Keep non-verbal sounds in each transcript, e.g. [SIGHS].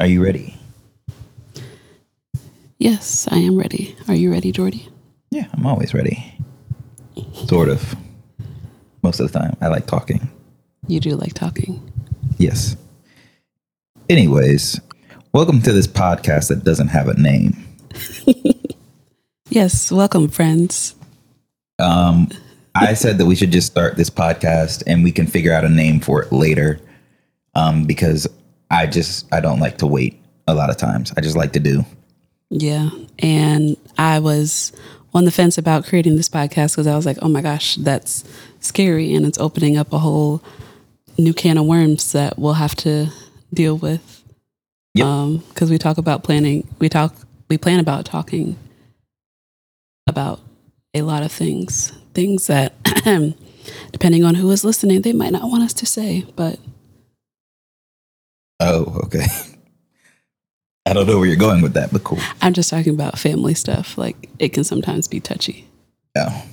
Are you ready? Yes, I am ready. Are you ready, Jordy? Yeah, I'm always ready. Sort of. Most of the time. I like talking. You do like talking. Yes. Anyways, welcome to this podcast that doesn't have a name. [LAUGHS] Yes, welcome, friends. Um, I said that we should just start this podcast and we can figure out a name for it later. Um, because I just I don't like to wait a lot of times. I just like to do. Yeah. And I was on the fence about creating this podcast because I was like, oh my gosh, that's scary. And it's opening up a whole new can of worms that we'll have to deal with. Yep. Um, because we talk about planning, we talk, we plan about talking about a lot of things, things that, [CLEARS THROAT] depending on who is listening, they might not want us to say, but Oh, okay. [LAUGHS] I don't know where you're going with that, but cool. I'm just talking about family stuff. Like it can sometimes be touchy. Oh,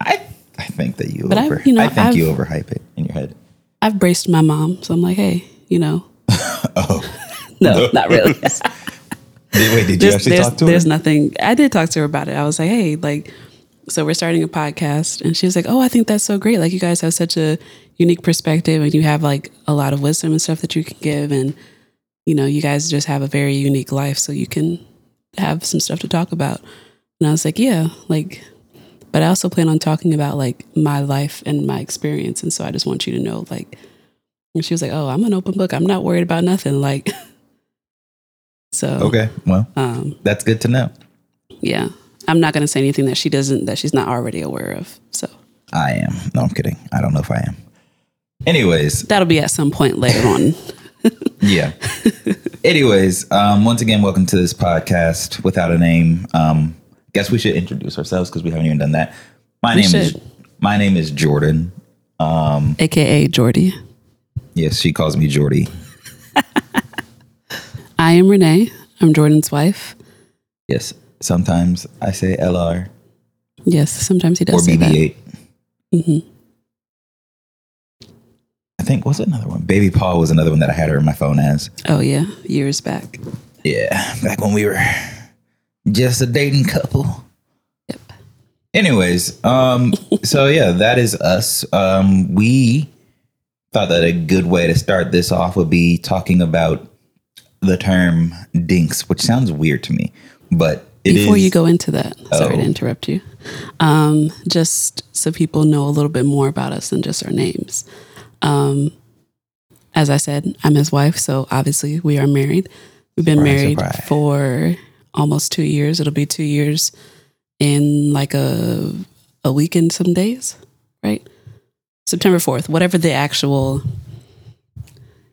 I I think that you But I- you know, I think you I've- overhype it in your head. I've braced my mom, so I'm like, hey, you know, [LAUGHS] Oh, [LAUGHS] no, not really. Wait, did you there's, actually there's, talk to her? there's nothing. I did talk to her about it. I was like, hey, like, so we're starting a podcast, and she was like, oh, I think that's so great. Like, you guys have such a unique perspective, and you have like a lot of wisdom and stuff that you can give, and you know, you guys just have a very unique life, so you can have some stuff to talk about. And I was like, yeah, like, but I also plan on talking about like my life and my experience, and so I just want you to know, like, and she was like, oh, I'm an open book. I'm not worried about nothing, like. [LAUGHS] So Okay, well, um, that's good to know. yeah, I'm not going to say anything that she doesn't that she's not already aware of. So I am. No, I'm kidding. I don't know if I am. Anyways, that'll be at some point later on. [LAUGHS] [LAUGHS] yeah. Anyways, um, once again, welcome to this podcast without a name. Um, guess we should introduce ourselves because we haven't even done that. My We name is my name is Jordan. um, AKA Jordy. Yes, she calls me Jordy. [LAUGHS] I am Renee. I'm Jordan's wife. Yes, sometimes I say LR Yes, sometimes he does say that. BB8. Mhm. I think what's another one? Baby Paul was another one that I had her in my phone as. Oh yeah, years back. Yeah, back when we were just a dating couple. Yep. Anyways, um, [LAUGHS] so yeah, that is us. Um, we thought that a good way to start this off would be talking about the term dinks, which sounds weird to me, but Before is- you go into that, sorry Oh. to interrupt you. Um, just so people know a little bit more about us than just our names. Um, as I said, I'm his wife, so obviously we are married. We've been Surprise, married surprise. for almost two years. It'll be two years in like a a week and some days, right? September fourth, whatever the actual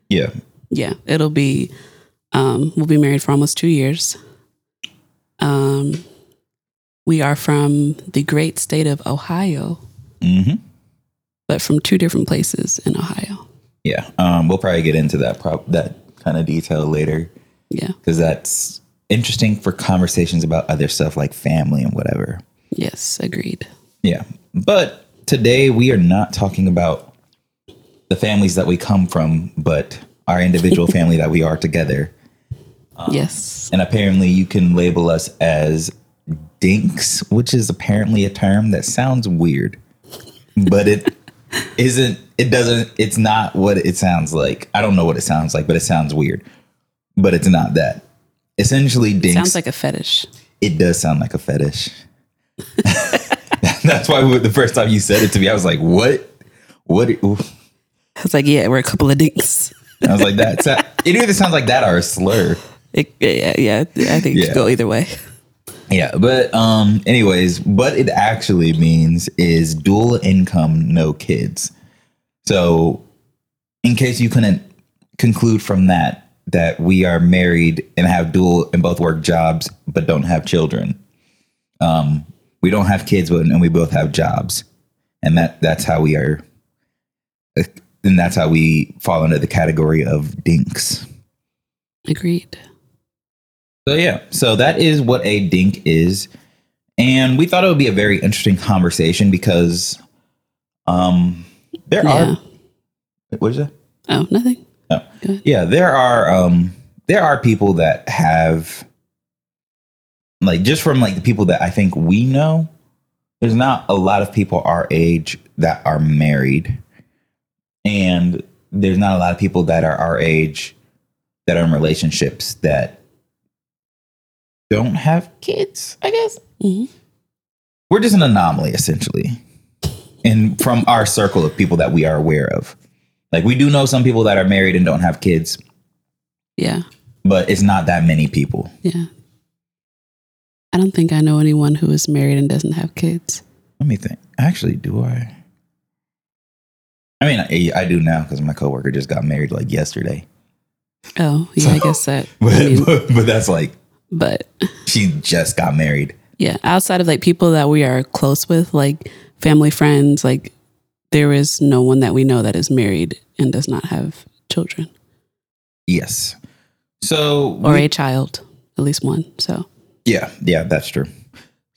yeah, yeah, it'll be. Um, we'll be married for almost two years. Um, we are from the great state of Ohio, hmm but from two different places in Ohio. yeah. Um, we'll probably get into that that kind of detail later Yeah. because that's interesting for conversations about other stuff like family and whatever. Yes. Agreed. Yeah. But today we are not talking about the families that we come from, but our individual [LAUGHS] family that we are together. Um, yes. And apparently you can label us as dinks, which is apparently a term that sounds weird, but it [LAUGHS] isn't, it doesn't, it's not what it sounds like. I don't know what it sounds like, but it sounds weird, but it's not that. Essentially, dinks. Sounds like a fetish. It does sound like a fetish. That's why we- the first time you said it to me, I was like, "What? What?" ooh. I was like, yeah, we're a couple of dinks. I was like, "That." It either sounds like that or a slur. It, yeah, yeah. I think it could go either way. Yeah, but um, anyways, what it actually means is dual income, no kids. So, in case you couldn't conclude from that that we are married and have dual and both work jobs but don't have children, um, we don't have kids, but and we both have jobs, and that that's how we are. And that's how we fall under the category of dinks. Agreed. So yeah, so that is what a dink is, and we thought it would be a very interesting conversation because, um, there Yeah. are what is that? Oh, nothing. Oh. Yeah, there are um there are people that have like just from like the people that I think we know, there's not a lot of people our age that are married. And there's not a lot of people that are our age that are in relationships that don't have kids, I guess. Mhm. We're just an anomaly essentially. And from our circle of people that we are aware of. Like we do know some people that are married and don't have kids, Yeah. but it's not that many people. Yeah. I don't think I know anyone who is married and doesn't have kids. Let me think. Actually, do I? I mean, I, I do now because my coworker just got married like yesterday. Oh, yeah, I guess that. [LAUGHS] But, I mean, but, but that's like but she just got married. yeah, outside of like people that we are close with, like family, friends, like there is no one that we know that is married and does not have children Yes. So or we- a child, at least one. So, Yeah, yeah, that's true.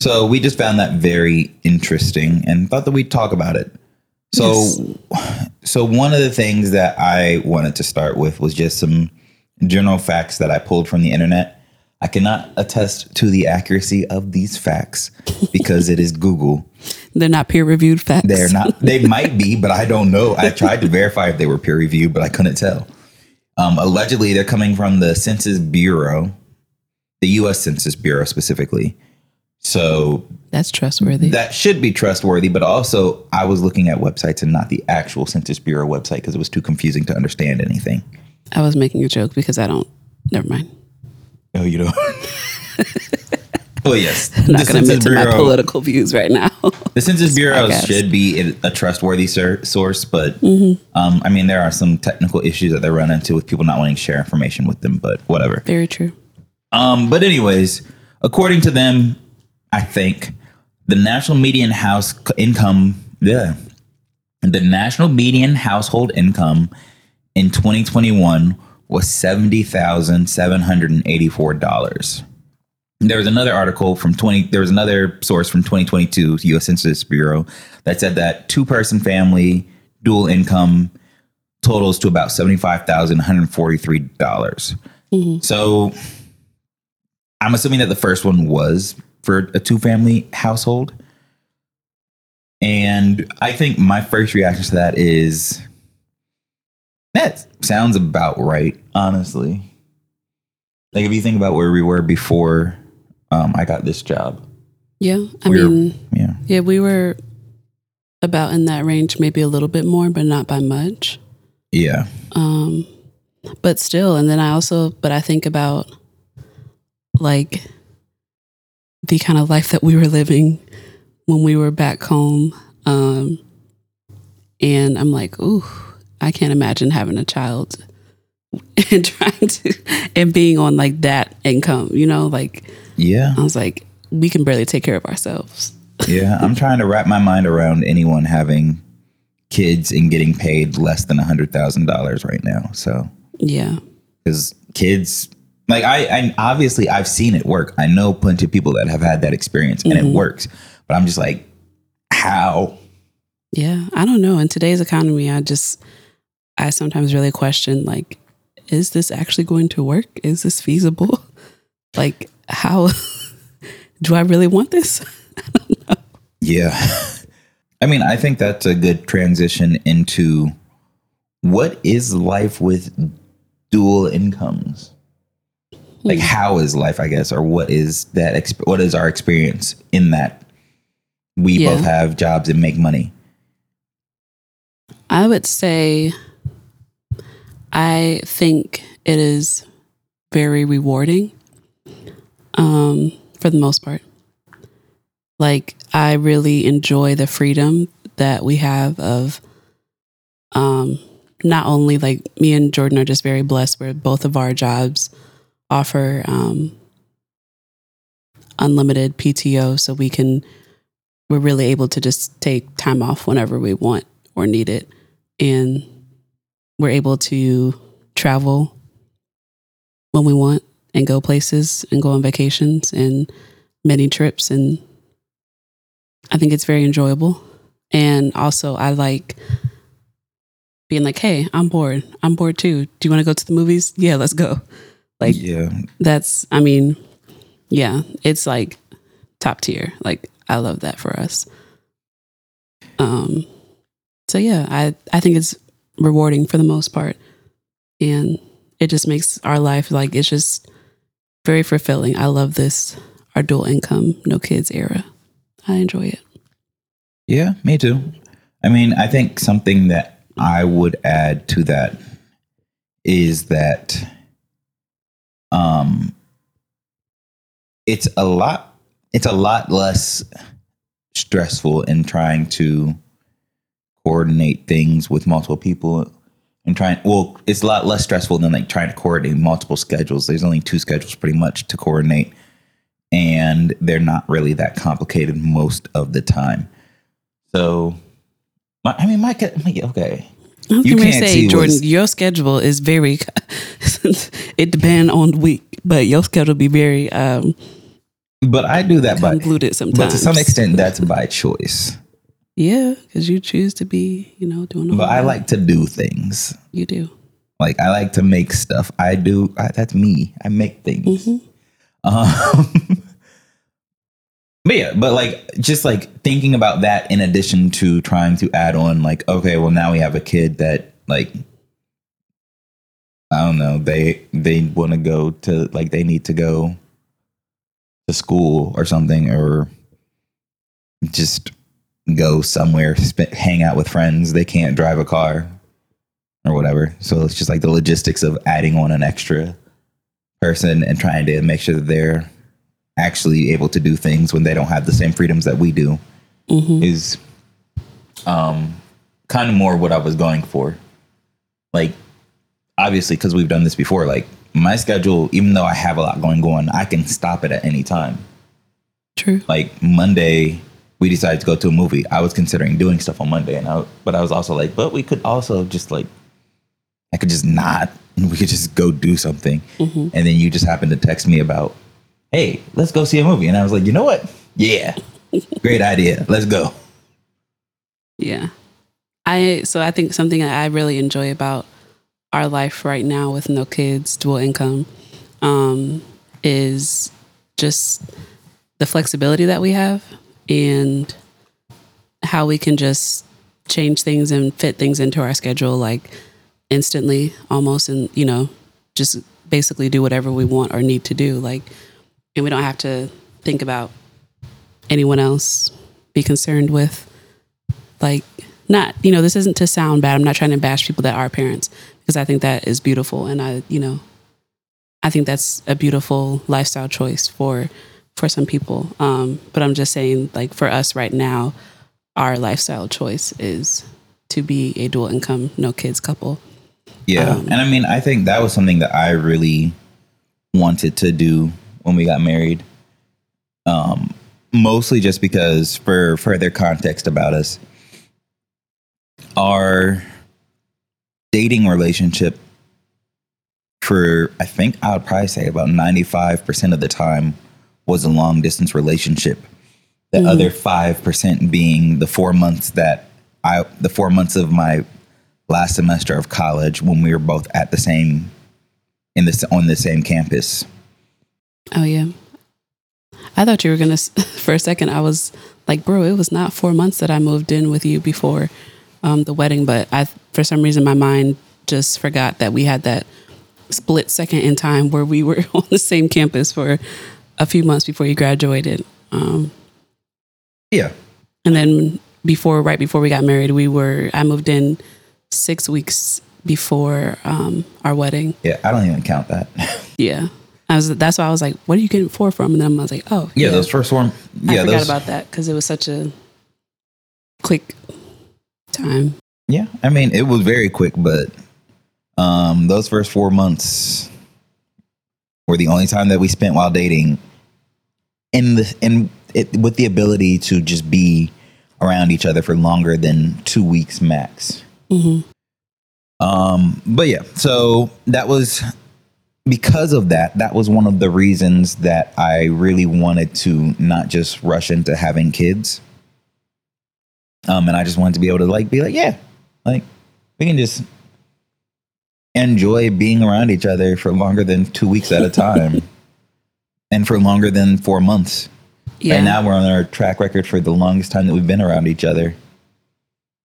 So we just found that very interesting and thought that we'd talk about it. So so one of the things that I wanted to start with was just some general facts that I pulled from the internet. I cannot attest to the accuracy of these facts because it is Google. [LAUGHS] they're not peer reviewed facts. They're not [LAUGHS] they might be, but I don't know. I tried to verify if they were peer reviewed, but I couldn't tell. Um, allegedly, they're coming from the Census Bureau, the US Census Bureau specifically. So That's trustworthy. that should be trustworthy, but also I was looking at websites and not the actual Census Bureau website because it was too confusing to understand anything. I was making a joke because I don't. Never mind. Oh, you don't. [LAUGHS] well, yes. I'm not going to admit to my political views right now. The Census [LAUGHS] Bureau should be a trustworthy source, but Mm-hmm. um, I mean, there are some technical issues that they run into with people not wanting to share information with them, but whatever. Very true. Um, but anyways, according to them, I think the national median house c- income, yeah, the national median household income in 2021 was seventy thousand seven hundred and eighty-four dollars. There was another article from 20. There was another source from 2022 U.S. Census Bureau that said that two-person family dual income totals to about seventy-five thousand one hundred forty-three dollars. Mm-hmm. So I'm assuming that the first one was for a two family household. And I think my first reaction to that is that sounds about right, honestly. Like if you think about where we were before um, I got this job. Yeah. I We're- mean, Yeah. yeah, we were about in that range, maybe a little bit more, but not by much. Yeah. Um, but still, and then I also, but I think about like the kind of life that we were living when we were back home. Um, and I'm like, ooh, I can't imagine having a child [LAUGHS] and trying to, and being on like that income, you know, like Yeah. I was like, we can barely take care of ourselves. [LAUGHS] Yeah. I'm trying to wrap my mind around anyone having kids and getting paid less than a hundred thousand dollars right now. So Yeah. because kids like I, I obviously I've seen it work. I know plenty of people that have had that experience and it mm-hmm. works. But I'm just like, how? Yeah, I don't know. In today's economy, I just I sometimes really question like is this actually going to work? Is this feasible? [LAUGHS] Like how [LAUGHS] do I really want this? [LAUGHS] Yeah. I mean, I think that's a good transition into what is life with dual incomes? Like, hmm. how is life, I guess, or what is that? Exp- what is our experience in that we Yeah. both have jobs and make money? I would say I think it is very rewarding um for the most part. Like I really enjoy the freedom that we have of um not only like me and Jordan are just very blessed where both of our jobs offer um unlimited PTO so we can we're really able to just take time off whenever we want or need it and we're able to travel when we want and go places and go on vacations and many trips and I think it's very enjoyable. And also I like being like, "Hey, I'm bored. I'm bored too. Do you want to go to the movies? Yeah, let's go." Like Yeah. that's I mean, yeah, it's like top tier. Like I love that for us. Um so yeah, I I think it's rewarding for the most part. And it just makes our life like it's just very fulfilling. I love this our dual income, no kids era. I enjoy it. Yeah, me too. I mean, I think something that I would add to that is that um it's a lot it's a lot less stressful in trying to coordinate things with multiple people and trying well it's a lot less stressful than like trying to coordinate multiple schedules there's only two schedules pretty much to coordinate and they're not really that complicated most of the time so i mean my, my okay I was You can't say, see Jordan, your schedule is very. [LAUGHS] it depends on the week, but your schedule be very um, but i do that by convoluted sometimes. but to some extent that's by choice yeah, because you choose to be, you know, doing. but i like to do things you do. like i like to make stuff i do I, that's me i make things Mhm. Um, [LAUGHS] but yeah, but like just like thinking about that in addition to trying to add on like, okay, well now we have a kid that like I don't know, they they want to go to like they need to go to school or something or just go somewhere, sp- hang out with friends. They can't drive a car or whatever. So it's just like the logistics of adding on an extra person and trying to make sure that they're actually able to do things when they don't have the same freedoms that we do Mhm. is um kind of more what I was going for. Like obviously cuz we've done this before like my schedule even though I have a lot going on, I can stop it at any time. True. Like Monday we decided to go to a movie. I was considering doing stuff on Monday and I but I was also like but we could also just like I could just not and [LAUGHS] we could just go do something. Mhm. And then you just happened to text me about, hey, let's go see a movie. And I was like, you know what? Yeah, [LAUGHS] great idea. Let's go. Yeah. I so I think something that I really enjoy about our life right now with no kids, dual income, um, is just the flexibility that we have and how we can just change things and fit things into our schedule like instantly almost and you know just basically do whatever we want or need to do like and we don't have to think about anyone else be concerned with like not you know this isn't to sound bad. I'm not trying to bash people that are parents because i think that is beautiful. And i you know i think that's a beautiful lifestyle choice for for some people um but i'm just saying like for us right now our lifestyle choice is to be a dual income no kids couple Yeah. Um, and I mean, I think that was something that I really wanted to do when we got married. Um, mostly just because for further context about us, our dating relationship for I think I would probably say about 95% of the time was a long distance relationship. The Mhm. other 5% being the 4 months that I the 4 months of my last semester of college when we were both at the same in this on the same campus. oh yeah i thought you were gonna [LAUGHS] for a second i was like bro it was not four months that i moved in with you before um, the wedding but i for some reason my mind just forgot that we had that split second in time where we were [LAUGHS] on the same campus for a few months before you graduated um, Yeah. and then before right before we got married we were i moved in six weeks before um, our wedding Yeah, I don't even count that. [LAUGHS] yeah I was, that's why I was like, "What are you getting four from?" And then I was like, "Oh, yeah, those first one. I Yeah, forgot those. about that because it was such a quick time. yeah, I mean, it was very quick, but um, those first four months were the only time that we spent while dating, in the in it with the ability to just be around each other for longer than two weeks max. hmm Um, but yeah, so that was because of that. That was one of the reasons that I really wanted to not just rush into having kids. Um, and I just wanted to be able to like be like, yeah, like we can just enjoy being around each other for longer than two weeks at a time [LAUGHS] and for longer than four months. Yeah. And now we're on our track record for the longest time that we've been around each other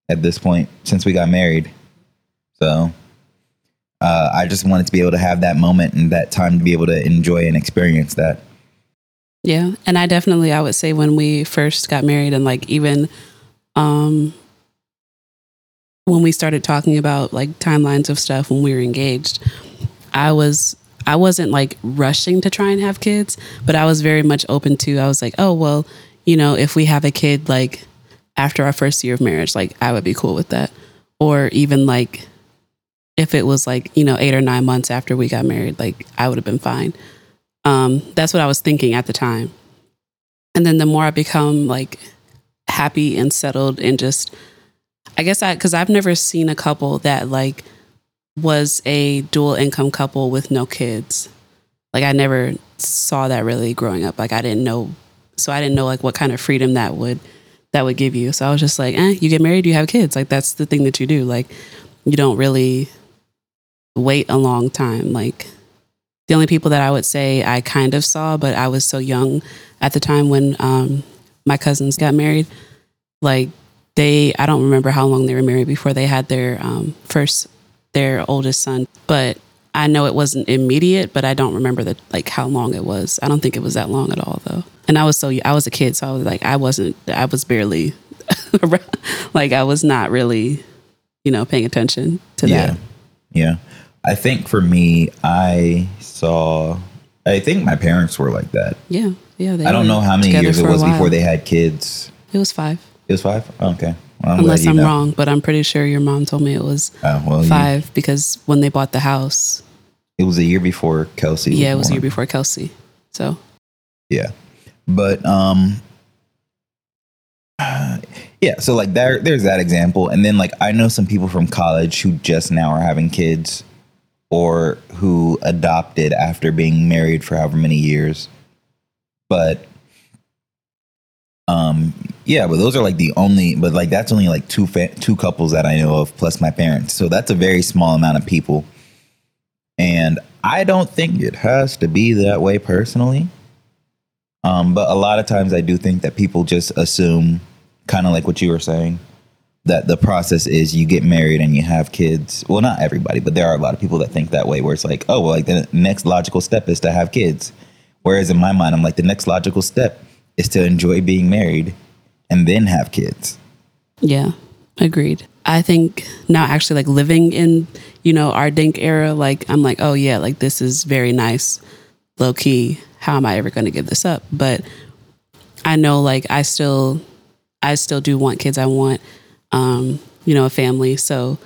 at this point since we got married. So uh, I just wanted to be able to have that moment and that time to be able to enjoy and experience that. Yeah, and I definitely I would say when we first got married and like even um when we started talking about like timelines of stuff when we were engaged, I was I wasn't like rushing to try and have kids, but I was very much open to I was like, "Oh, well, you know, if we have a kid like after our first year of marriage, like I would be cool with that." Or even like if it was like, you know, 8 or 9 months after we got married, like I would have been fine. Um, that's what I was thinking at the time. And then the more I become like happy and settled and just, I guess I, cause I've never seen a couple that like was a dual income couple with no kids. Like I never saw that really growing up. Like I didn't know, so I didn't know like what kind of freedom that would, that would give you. So I was just like, eh, you get married, you have kids. Like that's the thing that you do. Like you don't really wait a long time. Like the only people that I would say I kind of saw, but I was so young at the time when um, my cousins got married. Like they, I don't remember how long they were married before they had their um, first, their oldest son. But I know it wasn't immediate, but I don't remember the like how long it was. I don't think it was that long at all though. And I was so I was a kid, so I was like I wasn't, I was barely, [LAUGHS] like I was not really, you know, paying attention to Yeah. that. Yeah. I think for me, I saw, I think my parents were like that. Yeah, yeah. They I don't know how many years it was before they had kids. It was five. It was five? Oh, okay. Well, I'm Unless I'm know. wrong, but I'm pretty sure your mom told me it was Oh, well, five because when they bought the house, it was a year before Kelsey. yeah, it was a year before Kelsey. So Yeah. But um [SIGHS] yeah, so like there there's that example and then like I know some people from college who just now are having kids or who adopted after being married for however many years. But um yeah, but those are like the only but like that's only like two fa- two couples that I know of plus my parents. So that's a very small amount of people. And I don't think it has to be that way personally. Um, but a lot of times I do think that people just assume, kind of like what you were saying, that the process is you get married and you have kids. Well, not everybody, but there are a lot of people that think that way, where it's like, oh, well, like the next logical step is to have kids. Whereas in my mind, I'm like, the next logical step is to enjoy being married and then have kids. yeah, agreed. I think now actually like living in, you know, our Dink era, like I'm like, oh yeah, like this is very nice, low key. How am I ever to give this up? But I know like I still, I still do want kids. I want, um, you know, a family. So,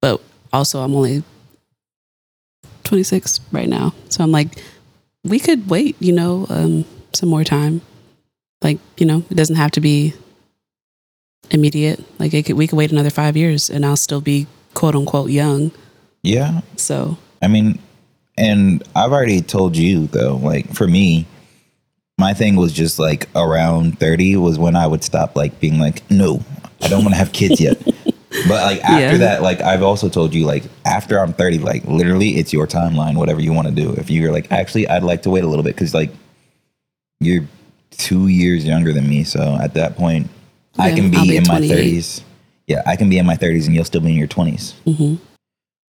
but also I'm only 26 right now. So I'm like, we could wait, you know, um, some more time. Like, you know, it doesn't have to be immediate. Like it could, we could wait another five years and I'll still be quote unquote young. Yeah. So I mean, and I've already told you though, like for me, my thing was just like around 30 was when I would stop like being like, no, I don't want to have kids yet. [LAUGHS] but like after Yeah. that, like I've also told you, like after I'm 30, like literally it's your timeline, whatever you want to do. If you're like, actually, I'd like to wait a little bit because like you're two years younger than me. So at that point, I Yeah, can I'll be be in my 30s. Yeah, I can be in my 30s and you'll still be in your 20s. mhm.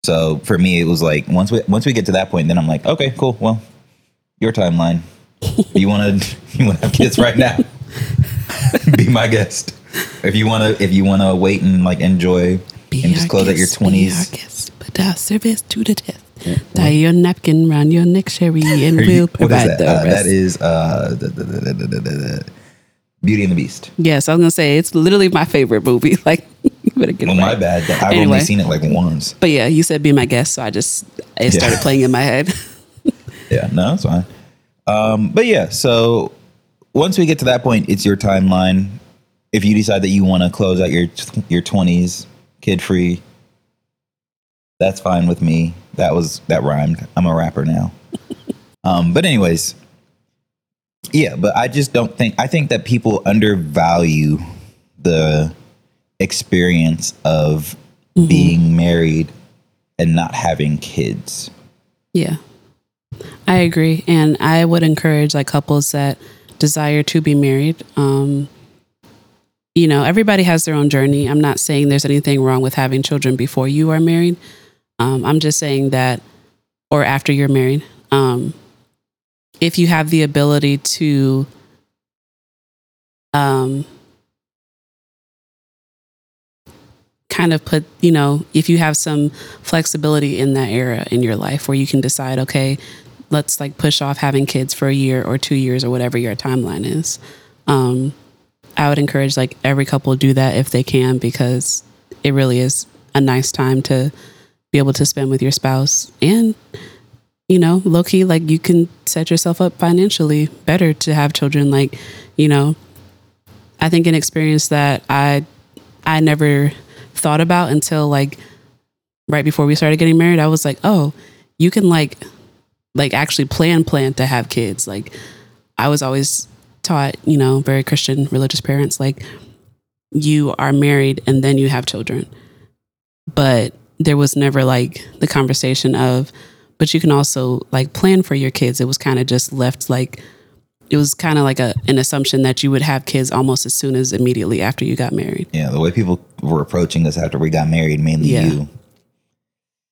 So for me, it was like once we once we get to that point, then I'm like, okay, cool. Well, your timeline. you want to [LAUGHS] you want to have kids right now? [LAUGHS] Be my guest. If you want to if you want to wait and like enjoy Be and just close out your guest, be our guest, but our service to the death. Tie your napkin round your neck, cherie, [LAUGHS] and we'll provide that? the Uh, rest. that is uh, the, the, the, Beauty and the Beast. yes, I was gonna say it's literally my favorite movie. [LAUGHS] Like, you better get Well, my bad. I've Anyway. only seen it like once. But yeah, you said be my guest, so I just it Yeah. started playing in my head. [LAUGHS] Yeah, no, that's fine. Um, but yeah, so once we get to that point, it's your timeline. If you decide that you want to close out your your twenties, kid free, that's fine with me. That was that rhymed. I'm a rapper now. [LAUGHS] um, but anyways, yeah, but I just don't think I think that people undervalue the experience of being married and not having kids. Yeah. I agree. And I would encourage like couples that desire to be married. Um, you know, everybody has their own journey. I'm not saying there's anything wrong with having children before you are married. Um, I'm just saying that, or after you're married, um, if you have the ability to, um, kind of put, you know, if you have some flexibility in that era in your life where you can decide, okay, let's like push off having kids for a year or two years or whatever your timeline is. Um, I would encourage like every couple do that if they can because it really is a nice time to be able to spend with your spouse. And you know low key like you can set yourself up financially better to have children. Like you know I think an experience that I I never thought about until like right before we started getting married I was like oh you can like like actually plan plan to have kids. Like I was always taught, you know, very Christian religious parents, like you are married and then you have children. But there was never like the conversation of, but you can also like plan for your kids. It was kind of just left like, it was kind of like a an assumption that you would have kids almost as soon as immediately after you got married. Yeah, the way people were approaching us after we got married, mainly Yeah. you.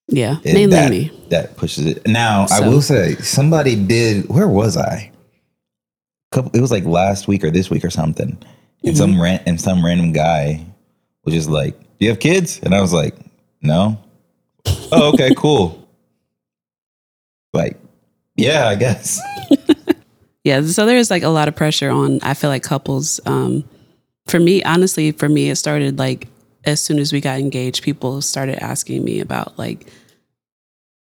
Yeah, it- mainly that, me. That pushes it. Now, I will say, somebody did. Where was I? Couple. It was like last week or this week or something. And Mm-hmm. some ran, and some random guy was just like, "Do you have kids?" And I was like, "No." oh, okay, cool. Like, yeah, I guess. [LAUGHS] Yeah, so there's like a lot of pressure on I feel like couples um for me honestly for me it started like as soon as we got engaged people started asking me about like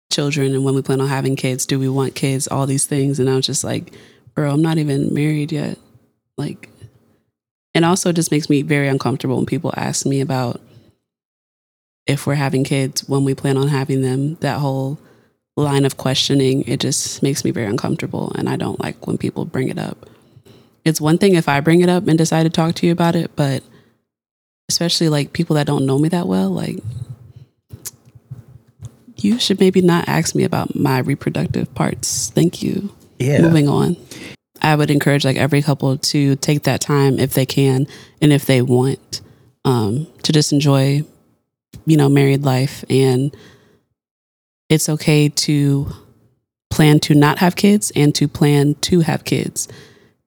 children and when we plan on having kids do we want kids all these things and I was just like bro I'm not even married yet like and also it just makes me very uncomfortable when people ask me about if we're having kids when we plan on having them that whole line of questioning, it just makes me very uncomfortable. And I don't like when people bring it up. It's one thing if I bring it up and decide to talk to you about it, but especially like people that don't know me that well, like you should maybe not ask me about my reproductive parts. Thank you. Yeah. Moving on. I would encourage like every couple to take that time if they can and if they want um, to just enjoy, you know, married life. And it's okay to plan to not have kids and to plan to have kids.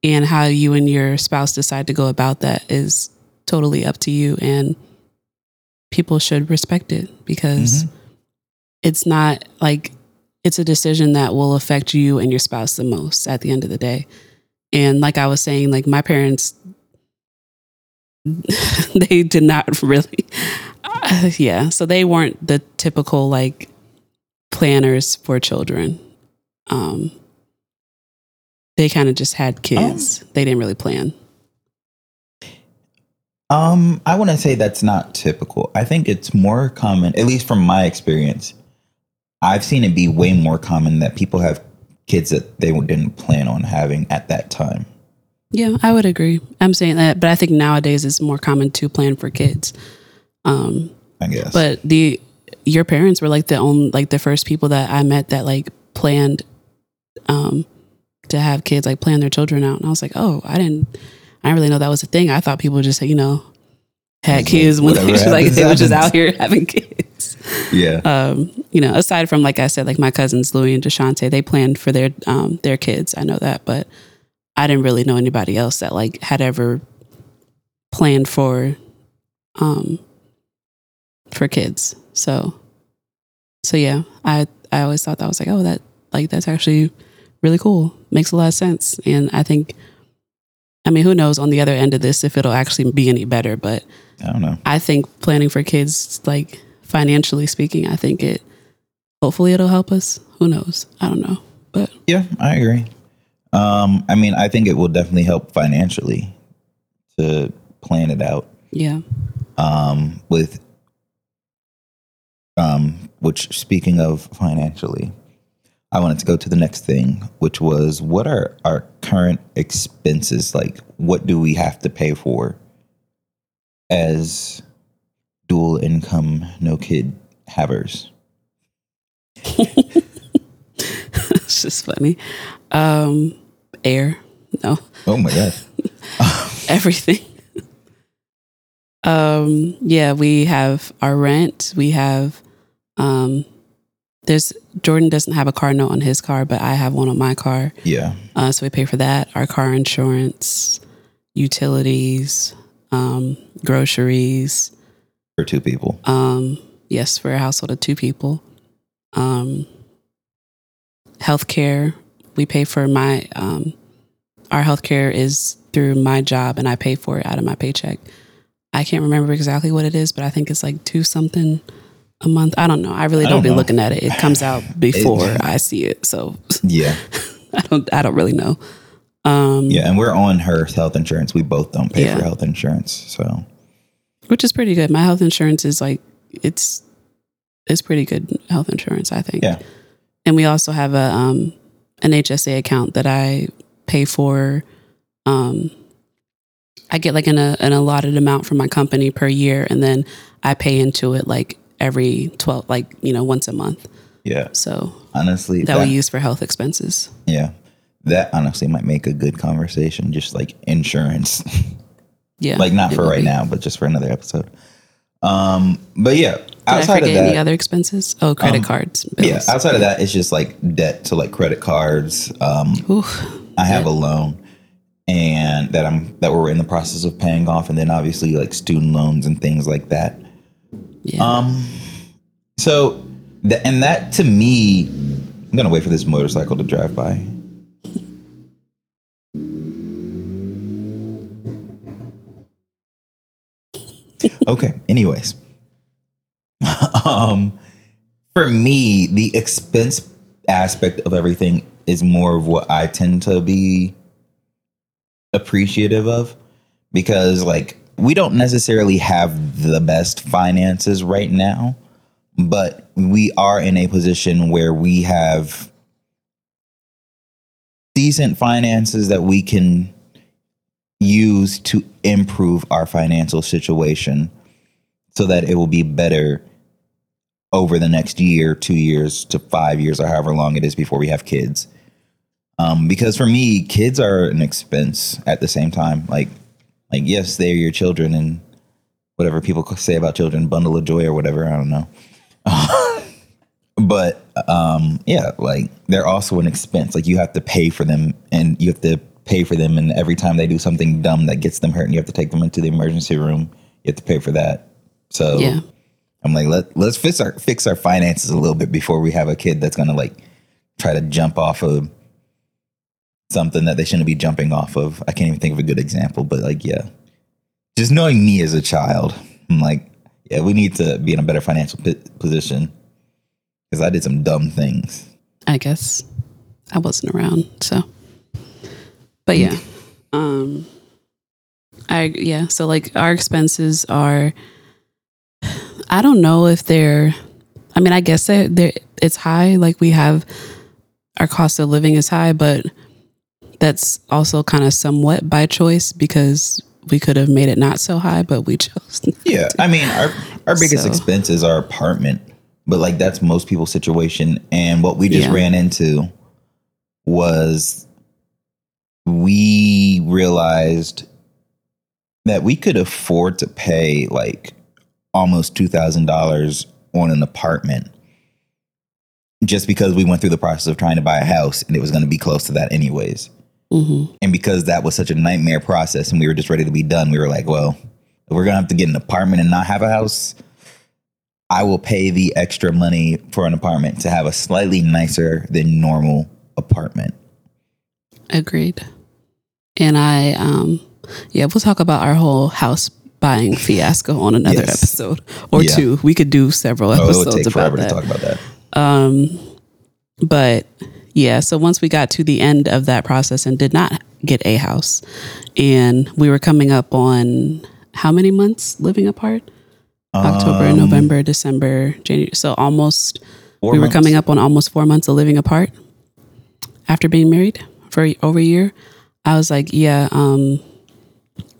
And how you and your spouse decide to go about that is totally up to you. And people should respect it because Mhm. it's not like it's a decision that will affect you and your spouse the most at the end of the day. And like I was saying, like my parents, [LAUGHS] they did not [LAUGHS] really, uh, [LAUGHS] yeah. So they weren't the typical like planners for children. Um, they kind of just had kids. They didn't really plan. Um, I want to say that's not typical. I think it's more common, at least from my experience. I've seen it be way more common that people have kids that they didn't plan on having at that time. Yeah, I would agree. I'm saying that, but I think nowadays it's more common to plan for kids. Um, I guess. But the your parents were like the only like the first people that I met that like planned um to have kids, like plan their children out. And I was like, oh, I didn't I didn't really know that was a thing. I thought people just you know had kids like, when they, whatever [LAUGHS] like happens, they were just out here [LAUGHS] having kids. yeah. Um, you know, aside from like I said, like my cousins Louis and Deshante, they planned for their um their kids. I know that, but I didn't really know anybody else that like had ever planned for um for kids. So so yeah, I I always thought that was like, oh that like that's actually really cool. Makes a lot of sense. And I think I mean, who knows on the other end of this if it'll actually be any better, but I don't know. I think planning for kids, like financially speaking, I think it hopefully it'll help us. Who knows? I don't know. But Yeah, I agree. Um, I mean, I think it will definitely help financially to plan it out. yeah. Um, with um, which, speaking of financially, I wanted to go to the next thing, which was what are our current expenses? Like, what do we have to pay for as dual income, no kid havers? [LAUGHS] it's just funny. Um, air. No. Oh my God. [LAUGHS] Everything. [LAUGHS] Um, yeah, we have our rent, we have um, there's Jordan doesn't have a car note on his car, but I have one on my car. Yeah. Uh, so we pay for that, our car insurance, utilities, um, groceries. For two people. Um, yes, for a household of two people. Um, healthcare, we pay for my um, our healthcare is through my job, and I pay for it out of my paycheck. I can't remember exactly what it is, but I think it's like two something a month. I don't know. I really don't, don't be know. looking at it. It comes out [LAUGHS] before [LAUGHS] I see it, so Yeah. [LAUGHS] I don't. I don't really know. Um, Yeah. And we're on her health insurance. We both don't pay Yeah. for health insurance. So which is pretty good. My health insurance is like it's it's pretty good health insurance, I think. Yeah. And we also have a um an HSA account that I pay for. Um, I get like an a, an allotted amount from my company per year, and then I pay into it like every twelve, like you know, once a month. yeah. So Honestly, that, we use for health expenses. yeah. That honestly might make a good conversation, just like insurance. [LAUGHS] Yeah, like not for right be. now, but just for another episode. Um, but yeah, Did I outside forget of any that, other expenses? Oh, credit Um, cards. yeah, bills. outside of that, it's just like debt to like credit cards. Um, Oof. I have a loan, and that I'm that we're in the process of paying off, and then obviously like student loans and things like that. Yeah. Um, so the, and that to me, I'm gonna wait for this motorcycle to drive by. Okay. Anyways, [LAUGHS] um, for me, the expense aspect of everything is more of what I tend to be appreciative of because, like, we don't necessarily have the best finances right now, but we are in a position where we have decent finances that we can use to improve our financial situation so that it will be better over the next year, two years to five years, or however long it is before we have kids. Um, because for me, kids are an expense at the same time. Like, like yes, they're your children, and whatever people say about children, bundle of joy or whatever. I don't know. [LAUGHS] but um, yeah, like they're also an expense. Like you have to pay for them, and you have to pay for them. And every time they do something dumb that gets them hurt, and you have to take them into the emergency room, you have to pay for that. So yeah. I'm like, let let's fix our fix our finances a little bit before we have a kid that's gonna like try to jump off of something that they shouldn't be jumping off of. I can't even think of a good example, but like, yeah, just knowing me as a child, I'm like, yeah, we need to be in a better financial p- position because I did some dumb things. I guess I wasn't around, so. But yeah, um, I yeah. So like our expenses are, I don't know if they're. I mean, I guess they they it's high. Like we have our cost of living is high, but that's also kind of somewhat by choice because we could have made it not so high, but we [LAUGHS] chose. Yeah, to. I mean, our our biggest So- expense is our apartment, but like that's most people's situation. And what we just Yeah. ran into was we realized that we could afford to pay like almost two thousand dollars on an apartment just because we went through the process of trying to buy a house and it was going to be close to that anyways. Mhm. And because that was such a nightmare process and we were just ready to be done, we were like, well, if we're going to have to get an apartment and not have a house, I will pay the extra money for an apartment to have a slightly nicer than normal apartment. Agreed. And I, um, yeah, we'll talk about our whole house buying fiasco on another Yes. episode or Yeah. two. We could do several episodes Oh, it would take about forever that. to talk about that. Um, but yeah, so once we got to the end of that process and did not get a house, and we were coming up on how many months living apart? October, Um, November, December, January. So almost we were coming up on almost four months of living apart after being married for over a year. I was like, yeah, um,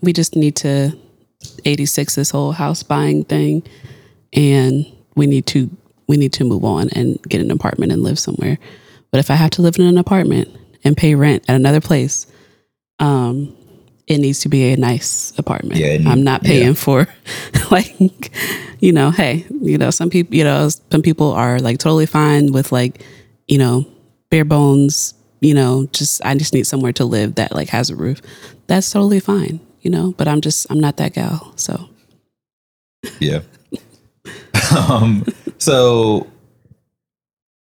we just need to 86 this whole house buying thing, and we need to we need to move on and get an apartment and live somewhere. But if I have to live in an apartment and pay rent at another place, um, it needs to be a nice apartment. Yeah, I'm not paying yeah. for [LAUGHS] like, you know, hey, you know, some people, you know, some people are like totally fine with like, you know, bare bones, you know, just I just need somewhere to live that like has a roof. That's totally fine, you know, but I'm just I'm not that gal. So Yeah. [LAUGHS] um, so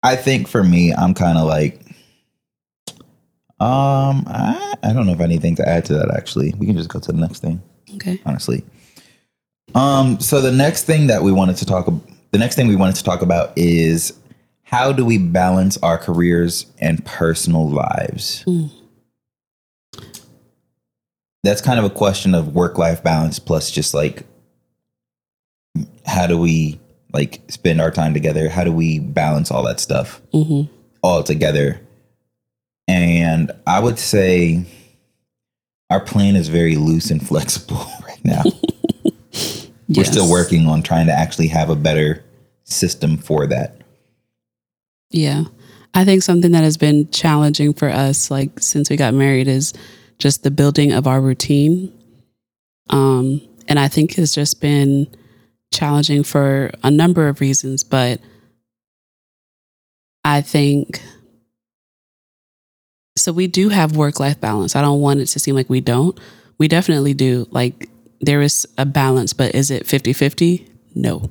I think for me, I'm kind of like, um, I, I don't know if anything to add to that. Actually, we can just go to the next thing. okay. Honestly, um, so the next thing that we wanted to talk, the next thing we wanted to talk about is how do we balance our careers and personal lives. Mm. That's kind of a question of work-life balance plus just like how do we like spend our time together? How do we balance all that stuff hmm all together? And I would say our plan is very loose and [LAUGHS] flexible [LAUGHS] right now. We're still working on trying to actually have a better system for that. Yeah. I think something that has been challenging for us, like since we got married, is just the building of our routine. Um, and I think it's just been challenging for a number of reasons, but I think so. We do have work life balance. I don't want it to seem like we don't. We definitely do. Like there is a balance, but is it 50 50? No.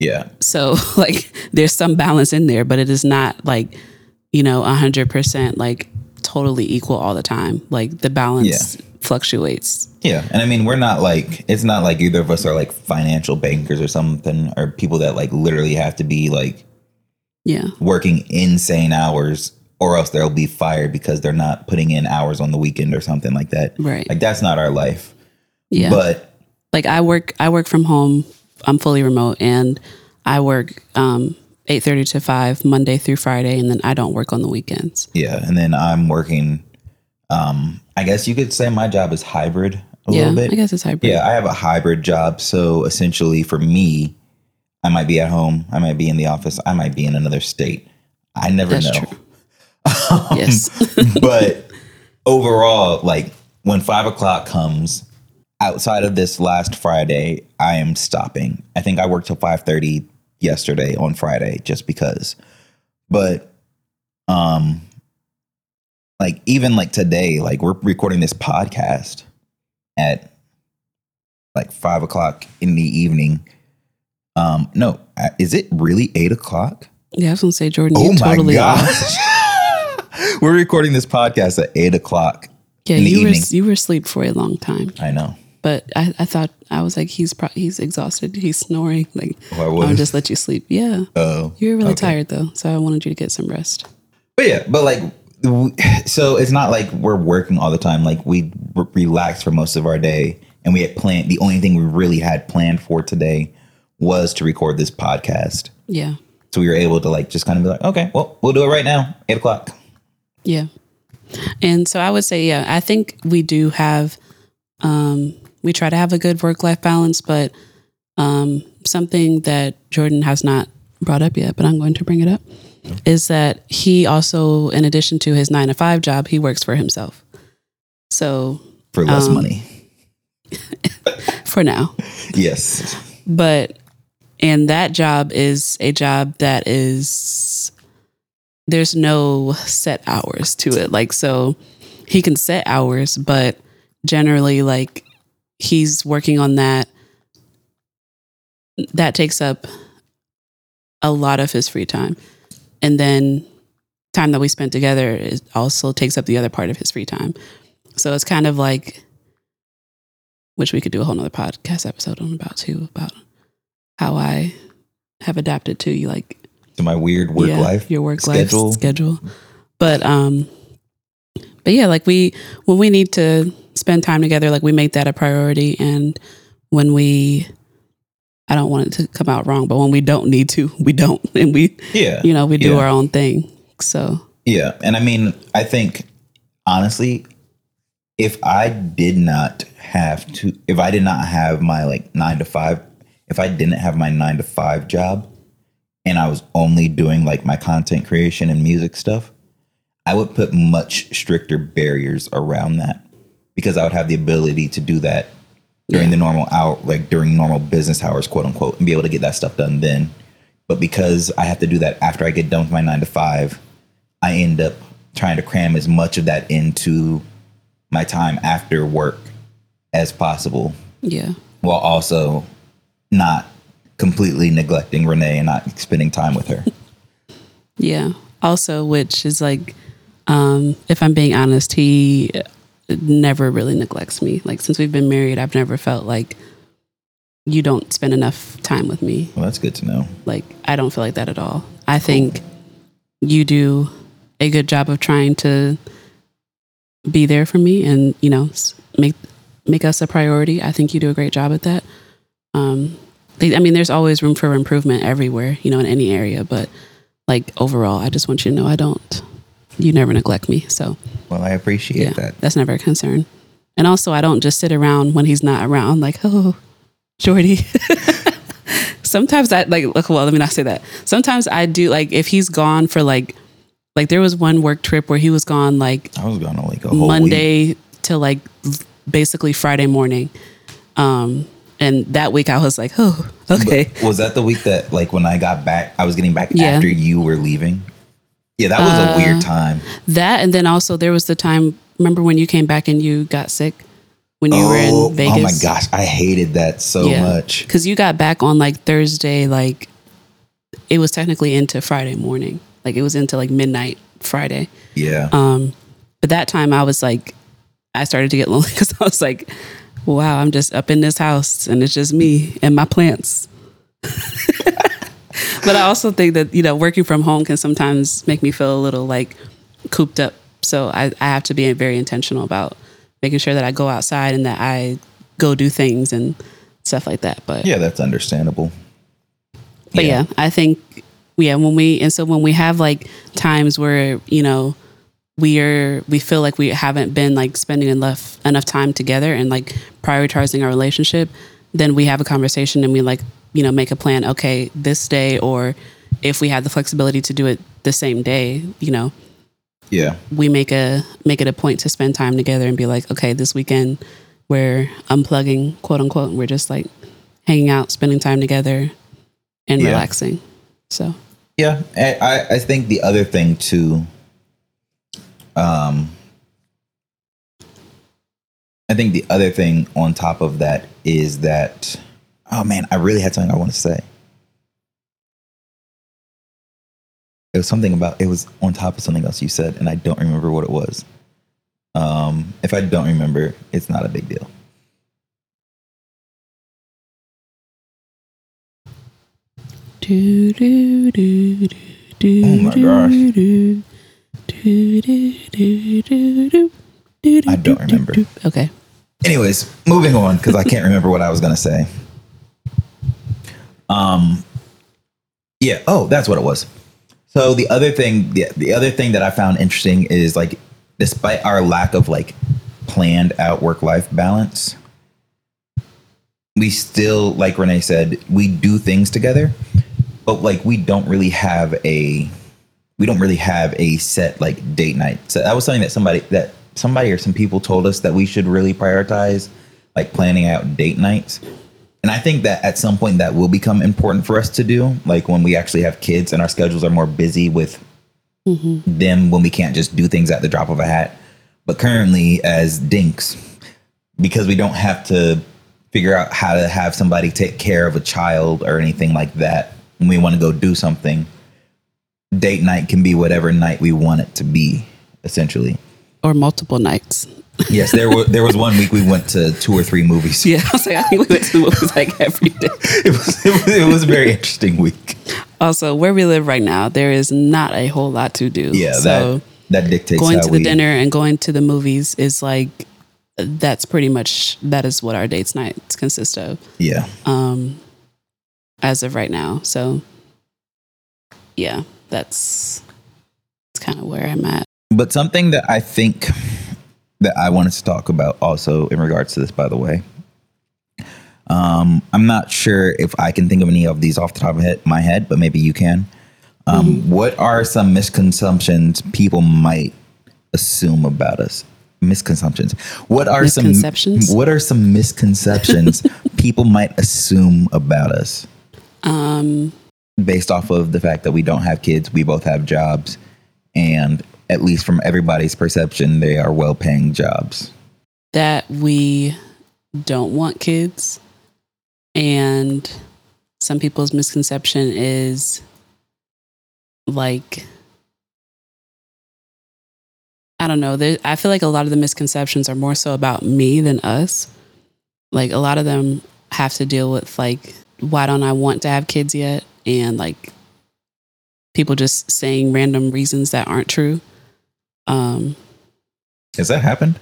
Yeah. So [LAUGHS] like there's some balance in there, but it is not like, you know, a hundred percent like totally equal all the time. Like the balance fluctuates. Yeah. And I mean, we're not like, it's not like either of us are like financial bankers or something, or people that like literally have to be like Yeah. working insane hours or else they'll be fired because they're not putting in hours on the weekend or something like that. Right. Like that's not our life. Yeah. But like I work I work from home. I'm fully remote and I work um eight thirty to five Monday through Friday and then I don't work on the weekends. yeah. And then I'm working, um, I guess you could say my job is hybrid a yeah. little bit. I guess it's hybrid. Yeah, I have a hybrid job. So essentially, for me, I might be at home, I might be in the office, I might be in another state. I never That's know. true. [LAUGHS] yes. [LAUGHS] but overall, like when five o'clock comes, outside of this last Friday, I am stopping. I think I worked till five thirty yesterday on Friday just because. But um like even like today, like we're recording this podcast at like five o'clock in the evening. Um, no, is it really eight o'clock? yeah, I was gonna say Jordan, Oh you totally my gosh. [LAUGHS] We're recording this podcast at eight o'clock. Yeah, in the you were you were asleep for a long time. I know. But I, I thought I was like he's pro- he's exhausted. He's snoring. Like Oh, I I'll was. just let you sleep. Yeah, Oh, you were really okay. tired though, so I wanted you to get some rest. But yeah, but like, [SIGHS] so it's not like we're working all the time. Like we r- relaxed for most of our day, and we had planned. The only thing we really had planned for today was to record this podcast. Yeah, So we were able to like just kind of be like, okay, well, we'll do it right now, eight o'clock. yeah. And so I would say, yeah, I think we do have, um, we try to have a good work life balance, but um, something that Jordan has not brought up yet, but I'm going to bring it up, is that he also, in addition to his nine to five job, he works for himself. So For less Um, money. [LAUGHS] for now, Yes. but and that job is a job that is there's no set hours to it like so he can set hours but generally like he's working on that that takes up a lot of his free time and then time that we spent together is also takes up the other part of his free time so it's kind of like which we could do a whole nother podcast episode on about too about how I have adapted to you like To my weird work yeah, life. your work schedule. life schedule. But um but yeah, like we when we need to spend time together, like we make that a priority and when we I don't want it to come out wrong, but when we don't need to, we don't [LAUGHS] and we Yeah. you know, we do Yeah. our own thing. So Yeah. And I mean, I think honestly, if I did not have to, if I did not have my like nine to five, if I didn't have my nine to five job and I was only doing like my content creation and music stuff, I would put much stricter barriers around that because I would have the ability to do that during the normal hour, like during normal business hours, quote unquote, and be able to get that stuff done then. But because I have to do that after I get done with my nine to five, I end up trying to cram as much of that into my time after work as possible Yeah. while also not completely neglecting Renee and not spending time with her. [LAUGHS] Yeah. Also, which is like, um, if I'm being honest, he never really neglects me. Like since we've been married, I've never felt like you don't spend enough time with me. well, that's good to know. Like I don't feel like that at all. I think you do a good job of trying to be there for me and you know make make us a priority. I think you do a great job at that. Um, I I mean, there's always room for improvement everywhere, you know, in any area. But like overall, I just want you to know I don't. You never neglect me, so Well, I appreciate yeah, that. that's never a concern. And also, I don't just sit around when he's not around, like, oh, Jordy. [LAUGHS] Sometimes I like, look, well, let me not say that. Sometimes I do, like, if he's gone for like, like there was one work trip where he was gone like I was gonna like a whole week. Monday to like basically Friday morning. Um, and that week I was like, oh, okay. Was that the week that like when I got back, I was getting back Yeah. after you were leaving? Yeah, that was a Uh, weird time. That and then also there was the time. Remember when you came back and you got sick when you were oh, in Vegas? oh my gosh, I hated that so much. because you got back on like Thursday. Like it was technically into Friday morning. Like it was into like midnight Friday. Yeah. Um, but that time I was like, I started to get lonely [LAUGHS] because I was like, wow, I'm just up in this house and it's just me and my plants. [LAUGHS] [LAUGHS] but I also think that, you know, working from home can sometimes make me feel a little like cooped up. So I, I have to be very intentional about making sure that I go outside and that I go do things and stuff like that. But yeah, that's understandable. but yeah. I think yeah, when we and so when we have like times where, you know, we are we feel like we haven't been like spending enough enough time together and like prioritizing our relationship, then we have a conversation and we like, you know, make a plan, okay, this day or if we have the flexibility to do it the same day, you know, Yeah. we make a make it a point to spend time together and be like, okay, this weekend we're unplugging, quote unquote, and we're just like hanging out, spending time together and Yeah. relaxing. So Yeah, I, I- I think the other thing too, um, I think the other thing on top of that is that, oh man, I really had something I want to say. It was something about it was on top of something else you said, and I don't remember what it was. Um, if I don't remember, it's not a big deal. do do do do Oh my gosh. do, do, do, do, do, do, do, I don't remember. do. Okay. anyways moving on because i can't remember what i was going to say um yeah oh that's what it was so the other thing the, the other thing that i found interesting is like despite our lack of like planned out work life balance we still like renee said we do things together but like we don't really have a we don't really have a set like date night. So that was something that somebody that somebody or some people told us that we should really prioritize like planning out date nights. And I think that at some point that will become important for us to do, like when we actually have kids and our schedules are more busy with mm-hmm. them when we can't just do things at the drop of a hat. But currently as dinks, because we don't have to figure out how to have somebody take care of a child or anything like that when we want to go do something, date night can be whatever night we want it to be, essentially. Or multiple nights. Yes, there was there was one week we went to two or three movies. Yeah, I was like, I think we went to the movies [LAUGHS] like every day. It was, it was it was a very interesting week. Also, where we live right now, there is not a whole lot to do. Yeah, so that that dictates going to the we, dinner and going to the movies is like that's pretty much that is what our dates nights consist of Yeah, um as of right now so yeah that's that's kind of where i'm at but something that I think that I wanted to talk about also in regards to this, by the way, Um, I'm not sure if I can think of any of these off the top of my head, but maybe you can. Um, What are some misconceptions people might assume about us? Misconceptions. What are some Misconceptions? some What are some misconceptions [LAUGHS] people might assume about us? Um, based off of the fact that we don't have kids, we both have jobs, and at least from everybody's perception, they are well-paying jobs. that we don't want kids. And some people's misconception is like, I don't know. There, I feel like a lot of the misconceptions are more so about me than us. Like, a lot of them have to deal with, like, why don't I want to have kids yet? And, like, people just saying random reasons that aren't true. Um, Has that happened?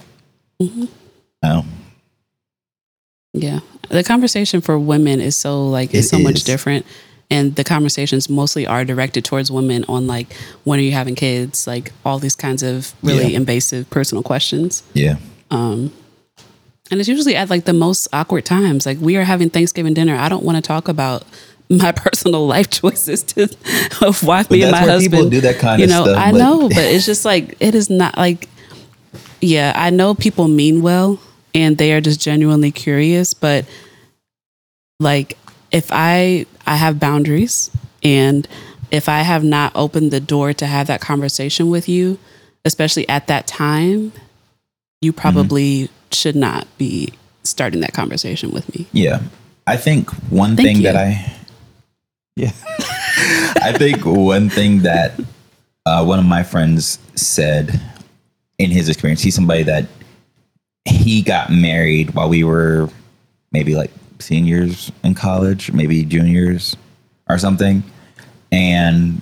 Mhm. No. Yeah. The conversation for women is so like it's It so much different. And the conversations mostly are directed towards women on like when are you having kids? Like all these kinds of really Yeah. invasive personal questions. Yeah. Um and it's usually at like the most awkward times. Like we are having Thanksgiving dinner. I don't want to talk about my [LAUGHS] personal life choices to of why me and my husband people do that kind you of know, stuff, I but- know, [LAUGHS] but it's just like it is not like yeah, I know people mean well and they are just genuinely curious, but like if I I have boundaries and if I have not opened the door to have that conversation with you, especially at that time, you Mm-hmm. probably should not be starting that conversation with me. Yeah. I think one Thank thing you. that I Yeah. [LAUGHS] I think one thing that uh, one of my friends said in his experience, he's somebody that he got married while we were maybe like seniors in college, maybe juniors or something. And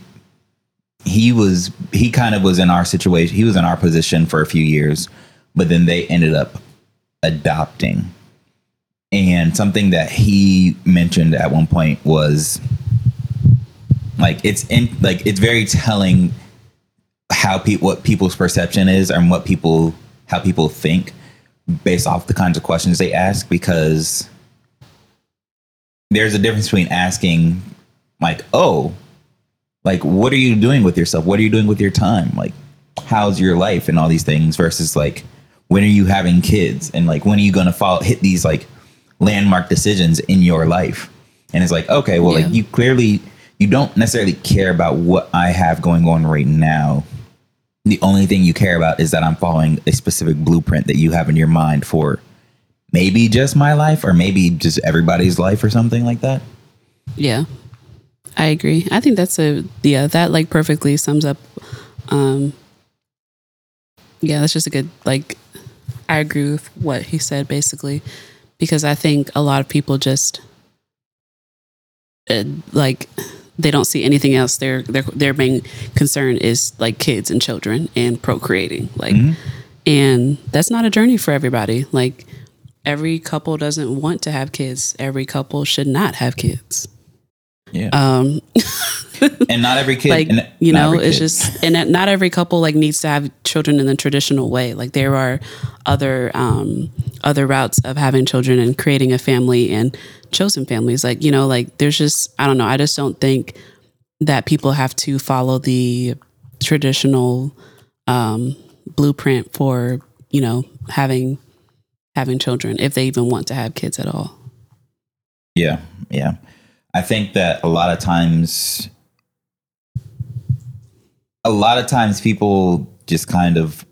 he was he kind of was in our situation. He was in our position for a few years, but then they ended up adopting. And something that he mentioned at one point was like it's in like it's very telling how people what people's perception is and what people how people think based off the kinds of questions they ask because there's a difference between asking like oh like what are you doing with yourself? What are you doing with your time? Like how's your life? and all these things versus like when are you having kids? and like when are you going to follow hit these like landmark decisions in your life? and it's like okay well Yeah. like you clearly you don't necessarily care about what i have going on right now the only thing you care about is that i'm following a specific blueprint that you have in your mind for maybe just my life or maybe just everybody's life or something like that Yeah. I agree. I think that's a yeah, that like perfectly sums up um yeah, that's just a good like I agree with what he said basically because I think a lot of people just uh, like they don't see anything else. Their their their main concern is like kids and children and procreating. Like Mhm. and that's not a journey for everybody. Like every couple doesn't want to have kids. Every couple should not have kids. yeah Um [LAUGHS] and not every kid like and you know it's kid. just and not every couple like needs to have children in the traditional way like there are other um other routes of having children and creating a family and chosen families like you know like there's just i don't know i just don't think that people have to follow the traditional um blueprint for you know having having children if they even want to have kids at all Yeah, yeah. I think that a lot of times, a lot of times people just kind of,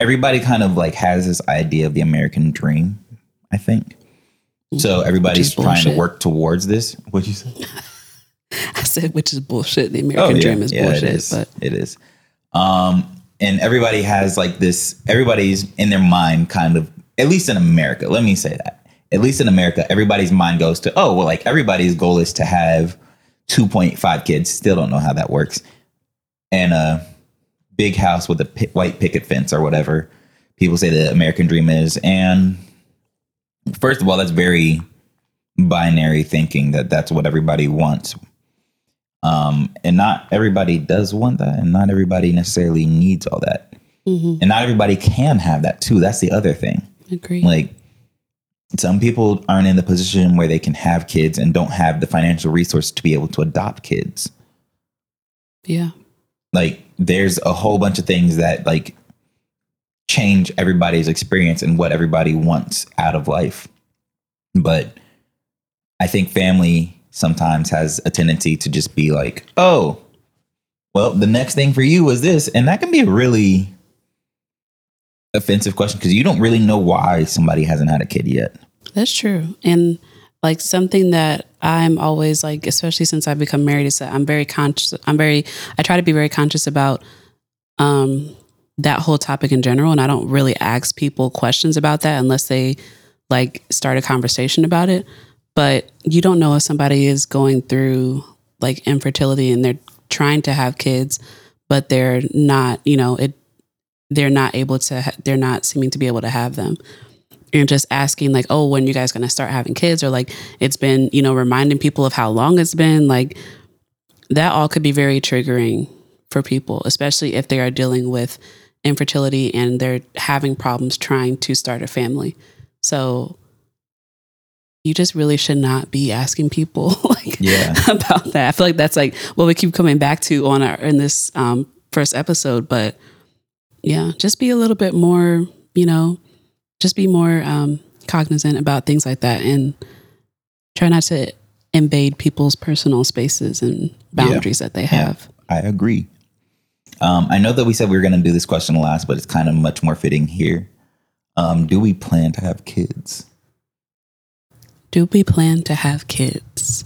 everybody kind of like has this idea of the American dream, I think. So everybody's trying to work towards this. What'd you say? [LAUGHS] i said which is bullshit the american dream is Oh, yeah, bullshit It is. but it is. Um, and everybody has like this. Everybody's in their mind, kind of. At least in America, let me say that. At least in America, everybody's mind goes to, oh, well, like everybody's goal is to have 2.5 kids. Still don't know how that works. And a big house with a white picket fence or whatever. People say the American dream is. And first of all, that's very binary thinking that that's what everybody wants. Um, and not everybody does want that, and not everybody necessarily needs all that. Mhm. And not everybody can have that too. That's the other thing. agree Like, some people aren't in the position where they can have kids and don't have the financial resource to be able to adopt kids. Yeah. Like there's a whole bunch of things that like change everybody's experience and what everybody wants out of life. But I think family sometimes has a tendency to just be like, "Oh, well, the next thing for you was this." And that can be a really offensive question because you don't really know why somebody hasn't had a kid yet. That's true. And like something that I'm always like, especially since I've become married, is that I'm very conscious. I'm very, I try to be very conscious about um, that whole topic in general. And I don't really ask people questions about that unless they like start a conversation about it. But you don't know if somebody is going through like infertility and they're trying to have kids, but they're not, you know, it, they're not able to, ha- they're not seeming to be able to have them and just asking like oh when you guys going to start having kids or like it's been you know reminding people of how long it's been like that all could be very triggering for people especially if they are dealing with infertility and they're having problems trying to start a family so you just really should not be asking people [LAUGHS] like Yeah. about that i feel like that's like what we keep coming back to on our in this um first episode but yeah just be a little bit more you know just be more um, cognizant about things like that and try not to invade people's personal spaces and boundaries that they have. I agree. Um, I know that we said we were going to do this question last, but it's kind of much more fitting here. Um, do we plan to have kids? Do we plan to have kids?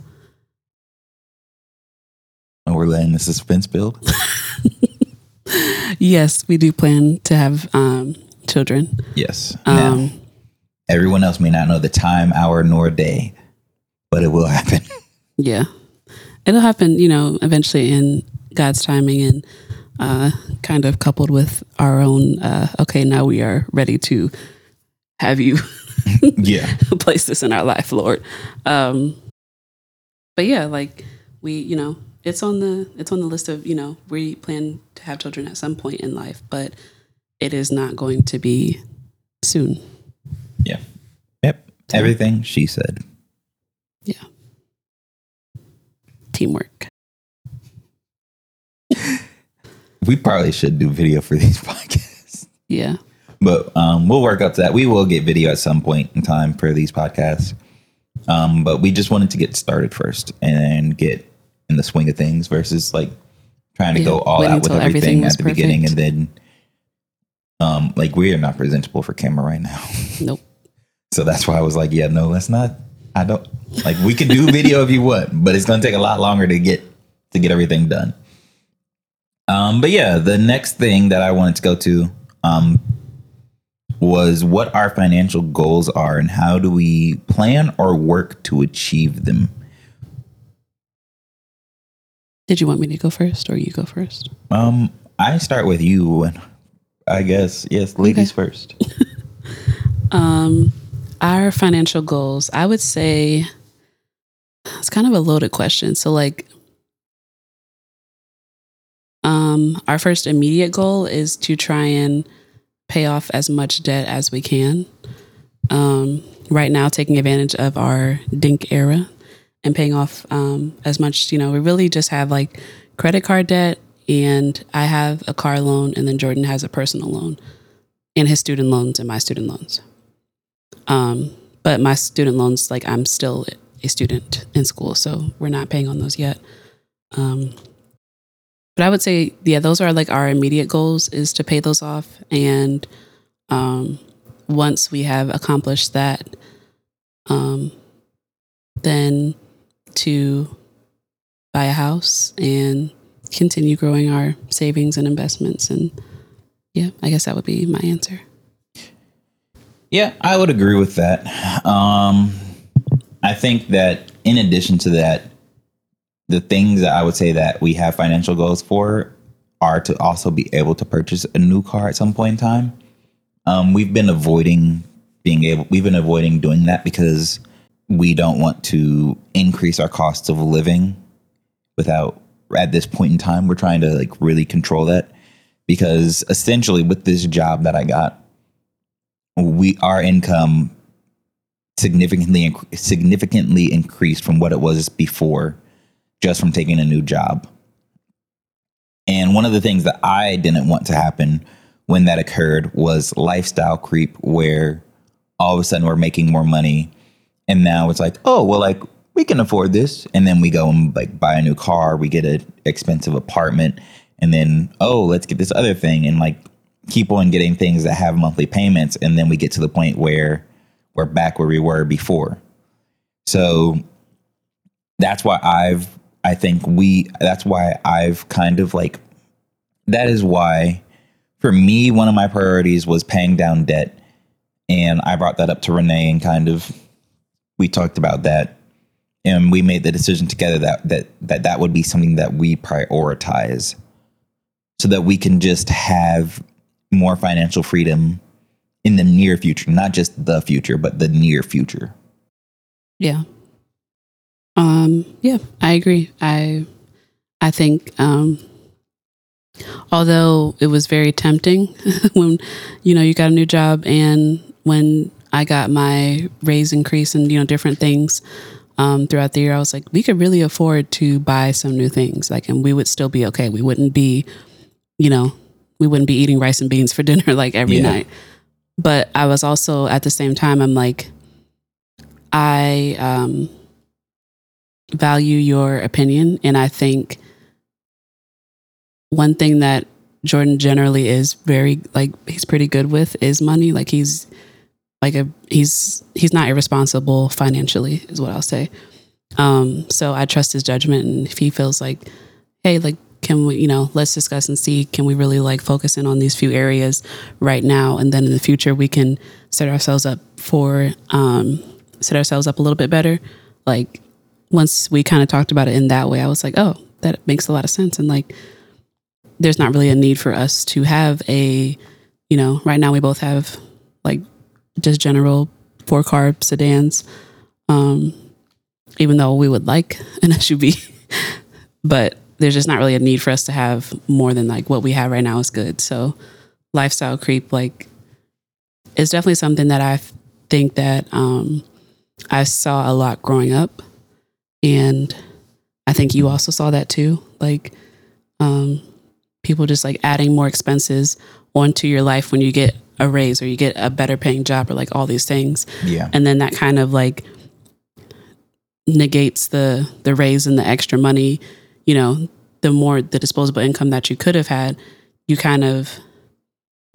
Oh, we're letting the suspense build. [LAUGHS] Yes, we do plan to have um, children. Yes. Now, Um, everyone else may not know the time, hour, nor day, but it will [LAUGHS] happen. yeah, it'll happen. You know, eventually in God's timing and uh, kind of coupled with our own. Uh, okay, now we are ready to have you [LAUGHS] yeah. place this in our life, Lord. Um, but yeah, like we, you know, it's on the it's on the list of you know we plan to have children at some point in life, but it is not going to be soon. Yeah. Yep. Everything she said. Yeah, teamwork. We probably should do video for [LAUGHS] these podcasts. Yeah, but um, we'll work up to that. We will get video at some point in time for these podcasts. Um, but we just wanted to get started first and get in the swing of things versus like trying to Yeah, go all out with everything everything at the beginning and then um like we are not presentable for camera right now. [LAUGHS] nope. so that's why I was like, yeah, no, let's not I don't like we could do video if you want, but it's gonna take a lot longer to get to get everything done. Um, but yeah, the next thing that I wanted to go to um, was what our financial goals are and how do we plan or work to achieve them. Did you want me to go first, or you go first? Um, I start with you, and I guess yes, ladies first. [LAUGHS] Um, our financial goals, I would say it's kind of a loaded question. So like um our first immediate goal is to try and pay off as much debt as we can. Um right now taking advantage of our dink era and paying off um as much, you know, we really just have like credit card debt and I have a car loan and then Jordan has a personal loan and his student loans and my student loans. Um, but my student loans, like I'm still a student in school, so we're not paying on those yet. Um, but I would say, yeah, those are like our immediate goals is to pay those off. And um, once we have accomplished that, um, then to buy a house and continue growing our savings and investments. And yeah, I guess that would be my answer. Yeah, I would agree with that. Um, I think that in addition to that, the things that I would say that we have financial goals for are to also be able to purchase a new car at some point in time. Um, we've been avoiding being able, we've been avoiding doing that because we don't want to increase our costs of living without, at this point in time, we're trying to like really control that because essentially with this job that I got, we our income significantly significantly increased from what it was before just from taking a new job. And one of the things that I didn't want to happen when that occurred was lifestyle creep where all of a sudden we're making more money. And now it's like, oh, well like we can afford this. And then we go and like buy a new car, we get an expensive apartment. And then oh, let's get this other thing. And like keep on getting things that have monthly payments. And then we get to the point where we're back where we were before. So that's why I've I think we that's why I've kind of like that is why for me one of my priorities was paying down debt and I brought that up to Renee and kind of we talked about that and we made the decision together that that that that would be something that we prioritize so that we can just have more financial freedom in the near future, not just the future, but the near future. Yeah. Um, yeah, I agree. I I think um although it was very tempting [LAUGHS] when you know you got a new job and when I got my raise increase and you know different things um, throughout the year, I was like, we could really afford to buy some new things, like, and we would still be okay. We wouldn't be, you know, we wouldn't be eating rice and beans for [LAUGHS] dinner like every Yeah. night. But I was also at the same time, I'm like, I um, value your opinion, and I think one thing that Jordan generally is very like he's pretty good with is money. Like he's like a he's he's not irresponsible financially is what I'll say. Um, so I trust his judgment, and if he feels like, hey, like can we you know let's discuss and see can we really like focus in on these few areas right now, and then in the future we can set ourselves up for um, set ourselves up a little bit better. Like once we kind of talked about it in that way, I was like, oh, that makes a lot of sense, and like there's not really a need for us to have a, you know, right now we both have like just general four car sedans. Um, even though we would like an [LAUGHS] SUV, but there's just not really a need for us to have more than like what we have right now is good. So lifestyle creep, like, is definitely something that I think that um, I saw a lot growing up, and I think you also saw that too. Like, um, people just like adding more expenses onto your life when you get a raise or you get a better paying job or like all these things Yeah. and then that kind of like negates the the raise and the extra money you know the more the disposable income that you could have had you kind of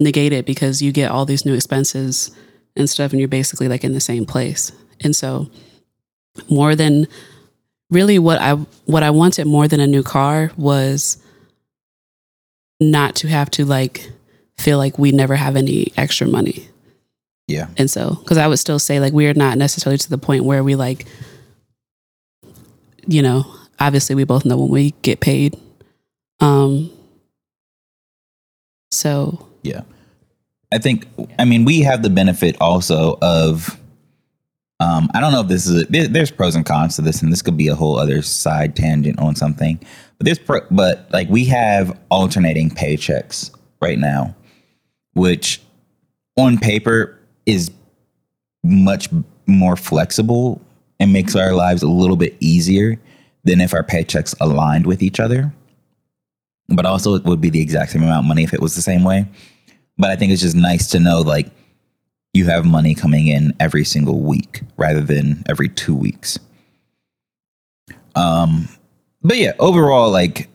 negate it because you get all these new expenses and stuff and you're basically like in the same place and so more than really what i what i wanted more than a new car was not to have to like feel like we never have any extra money Yeah. and so, because I would still say, like, we're not necessarily to the point where we, like, you know, obviously we both know when we get paid. Um, so, Yeah. I think, I mean, we have the benefit also of, um, I don't know if this is, there, there's pros and cons to this, and this could be a whole other side tangent on something, but there's, pro, but like we have alternating paychecks right now, which on paper is much more flexible and makes our lives a little bit easier than if our paychecks aligned with each other. But also, it would be the exact same amount of money if it was the same way. But I think it's just nice to know like you have money coming in every single week rather than every two weeks. Um, but yeah, overall, like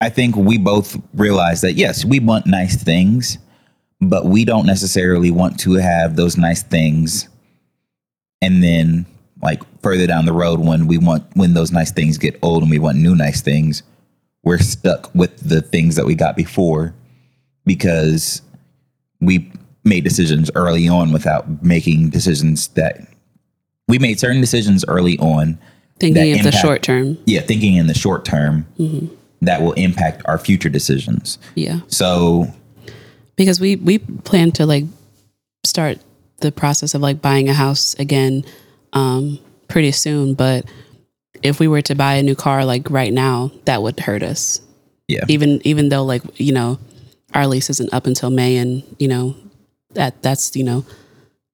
I think we both realize that yes, we want nice things, but we don't necessarily want to have those nice things and then like further down the road when we want when those nice things get old and we want new nice things, we're stuck with the things that we got before because we made decisions early on without making decisions that we made certain decisions early on thinking of the short term. yeah thinking in the short term that will impact our future decisions Yeah. so because we we plan to like start the process of like buying a house again um pretty soon but if we were to buy a new car like right now that would hurt us yeah even even though like you know our lease isn't up until may and you know that that's you know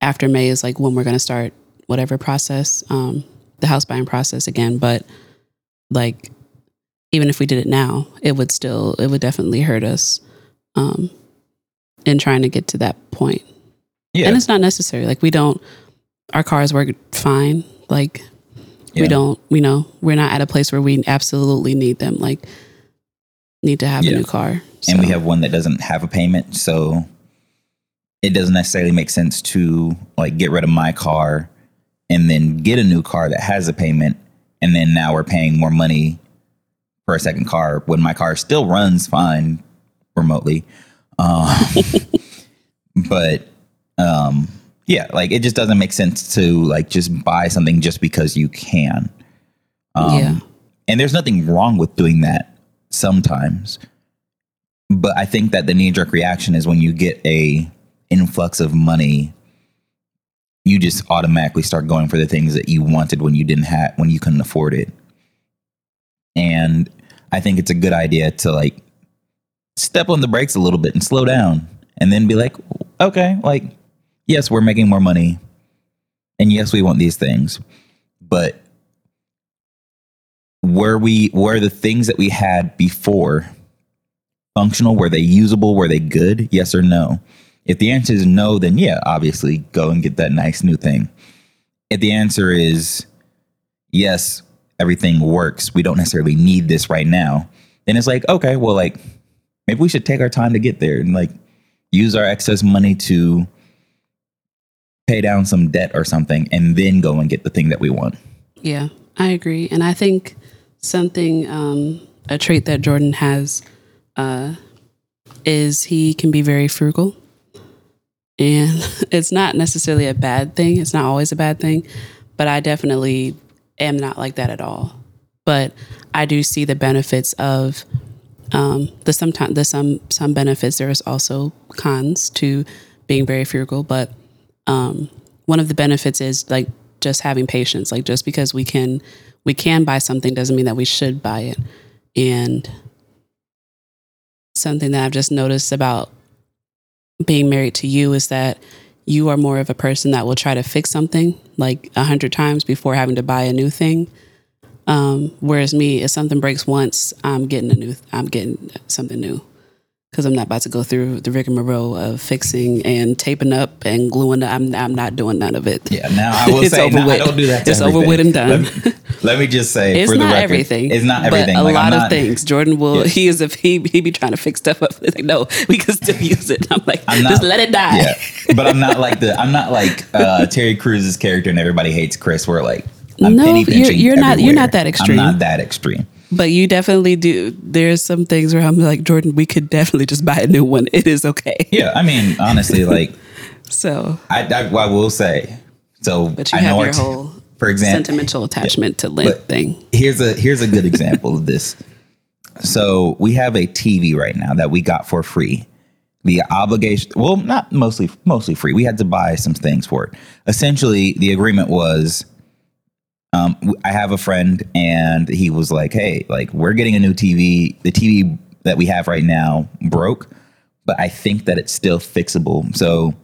after May is like when we're going to start whatever process, um, the house buying process again. But like, even if we did it now, it would still, it would definitely hurt us um, in trying to get to that point. Yeah. And it's not necessary. Like, we don't, our cars work fine. Like, Yeah. we don't, you know, we're not at a place where we absolutely need them. Like, need to have Yeah. a new car. and we have one that doesn't have a payment so it doesn't necessarily make sense to like get rid of my car and then get a new car that has a payment and then now we're paying more money for a second car when my car still runs fine remotely um, [LAUGHS] but um yeah like it just doesn't make sense to like just buy something just because you can um, Yeah. and there's nothing wrong with doing that sometimes but i think that the knee-jerk reaction is when you get a influx of money you just automatically start going for the things that you wanted when you didn't have when you couldn't afford it. And i think it's a good idea to like step on the brakes a little bit and slow down and then be like okay like yes we're making more money and yes we want these things but were we were the things that we had before functional were they usable were they good? Yes or no if the answer is no then yeah obviously go and get that nice new thing if the answer is yes everything works we don't necessarily need this right now then it's like okay well like maybe we should take our time to get there and like use our excess money to pay down some debt or something and then go and get the thing that we want Yeah, I agree. And I think something, um, a trait that Jordan has uh, is he can be very frugal. And [LAUGHS] it's not necessarily a bad thing. It's not always a bad thing. But I definitely am not like that at all. But I do see the benefits of um, the sometimes the some some benefits. There is also cons to being very frugal, but um, one of the benefits is like just having patience. Like just because we can we can buy something doesn't mean that we should buy it. And something that I've just noticed about being married to you is that you are more of a person that will try to fix something like a hundred times before having to buy a new thing. Um, whereas me, if something breaks once, I'm getting a new, I'm getting something new because I'm not about to go through the rigmarole of fixing and taping up and gluing. I'm, I'm not doing none of it. Yeah, now I [LAUGHS] will It's say over no, I with. don't do that. It's over with and done. Let me, let me just say It's for the not record, everything. It's not everything. But a Like, lot not- of things. Jordan will. Yeah. He is if he he be trying to fix stuff up. [LAUGHS] Like no, we can still [LAUGHS] use it. I'm like, I'm not- just let it die. Yeah, but I'm not like the. I'm not like uh, Terry Crews's character, and everybody hates Chris. Where like. I'm no, you're, you're not- you're not that extreme. I'm not that extreme. But you definitely do. There's some things where I'm like, Jordan, we could definitely just buy a new one. It is okay. Yeah, I mean, honestly, [LAUGHS] like So, I, I, I will say. So but you I have know your our t- whole for example, sentimental attachment to Lent But- thing. here's a here's a good example of this. So we have a TV right now that we got for free. The obligation, well, not mostly mostly free. We had to buy some things for it. Essentially, the agreement was, um, I have a friend, and he was like, "Hey, like we're getting a new TV. The TV that we have right now broke, but I think that it's still fixable. So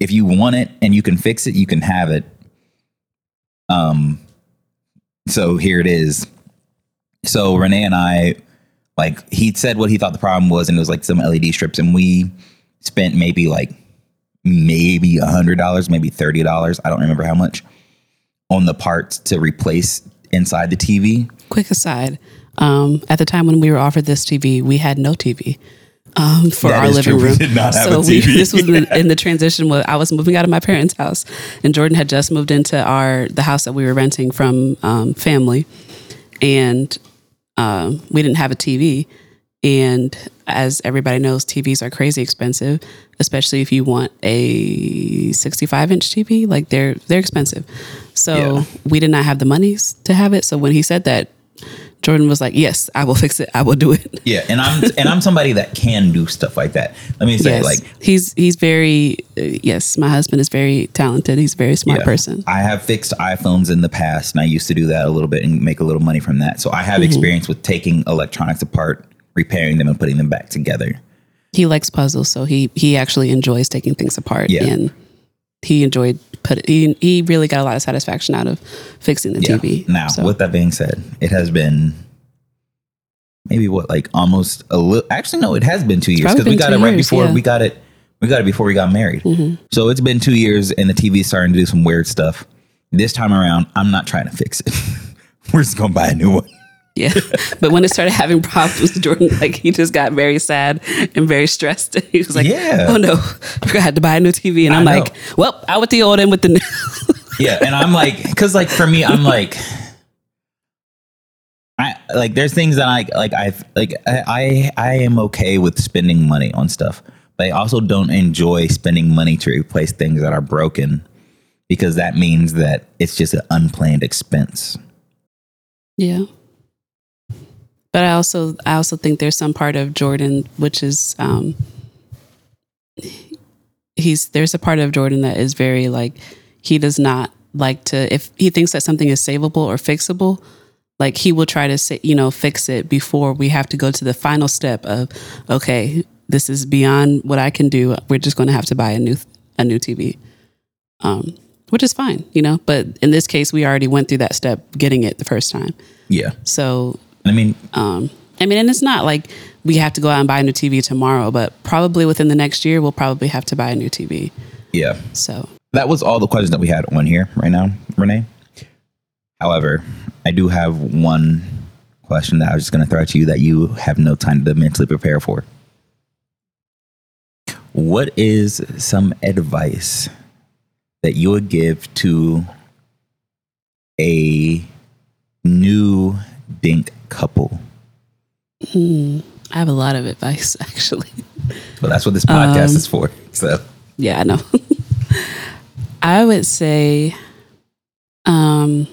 if you want it and you can fix it, you can have it. Um, so here it is. So Renee and I, like, he said what he thought the problem was, and it was like some LED strips, and we spent maybe like maybe a hundred dollars, maybe thirty dollars. I don't remember how much on the parts to replace inside the TV. Quick aside: um, at the time when we were offered this TV, we had no TV um, for That our living true. We room. did not have so a TV. this was in the, in the transition. Where I was moving out of my parents' house, and Jordan had just moved into our the house that we were renting from um, family, and um, we didn't have a TV. And as everybody knows, TVs are crazy expensive, especially if you want a 65 inch TV. Like they're they're expensive. So Yeah. we did not have the monies to have it. So when he said that, Jordan was like, "Yes, I will [LAUGHS] fix it. I will do it." Yeah, and I'm and I'm somebody that can do stuff like that. Let me say, yes, like, he's he's very uh, yes. My husband is very talented. He's a very smart Yeah. person. I have fixed iPhones in the past, and I used to do that a little bit and make a little money from that. So I Mm-hmm. have experience with taking electronics apart, repairing them, and putting them back together. He likes puzzles, so he he actually enjoys taking things apart Yeah. and he enjoyed put he he really got a lot of satisfaction out of fixing the Yeah. TV. Now, So, with that being said, it has been maybe what like almost a little. Actually, no, it has been two years because we got it right years, before yeah. we got it. We got it before we got married. Mhm. So it's been two years, and the TV's starting to do some weird stuff. This time around, I'm not trying to fix it. [LAUGHS] We're just gonna buy a new one. Yeah. [LAUGHS] but when it started having problems, [LAUGHS] with Jordan like he just got very sad and very stressed. [LAUGHS] he was like, Yeah. "Oh no, we're gonna have to buy a new TV." And I I'm like, "Well, out with the old and with the new." Yeah, and I'm like, because like for me, I'm like, I like there's things that I like. I like I I I am okay with spending money on stuff, but I also don't enjoy spending money to replace things that are broken because that means that it's just an unplanned expense. Yeah. But I also I also think there's some part of Jordan which is um he's there's a part of Jordan that is very like he does not like to if he thinks that something is savable or fixable like he will try to say you know fix it before we have to go to the final step of okay this is beyond what I can do. We're just going to have to buy a new a new TV um which is fine you know but in this case we already went through that step getting it the first time. Yeah, so, I mean, um, I mean, and it's not like we have to go out and buy a new TV tomorrow, but probably within the next year, we'll probably have to buy a new TV. yeah. So, That was all the questions that we had on here right now, Renee. However, I do have one question that I was just going to throw at you that you have no time to mentally prepare for. What is some advice that you would give to a new dink couple? hmm, I have a lot of advice [LAUGHS] actually. But that's what this podcast Um, is for. So, yeah, I know. [LAUGHS] I would say, um,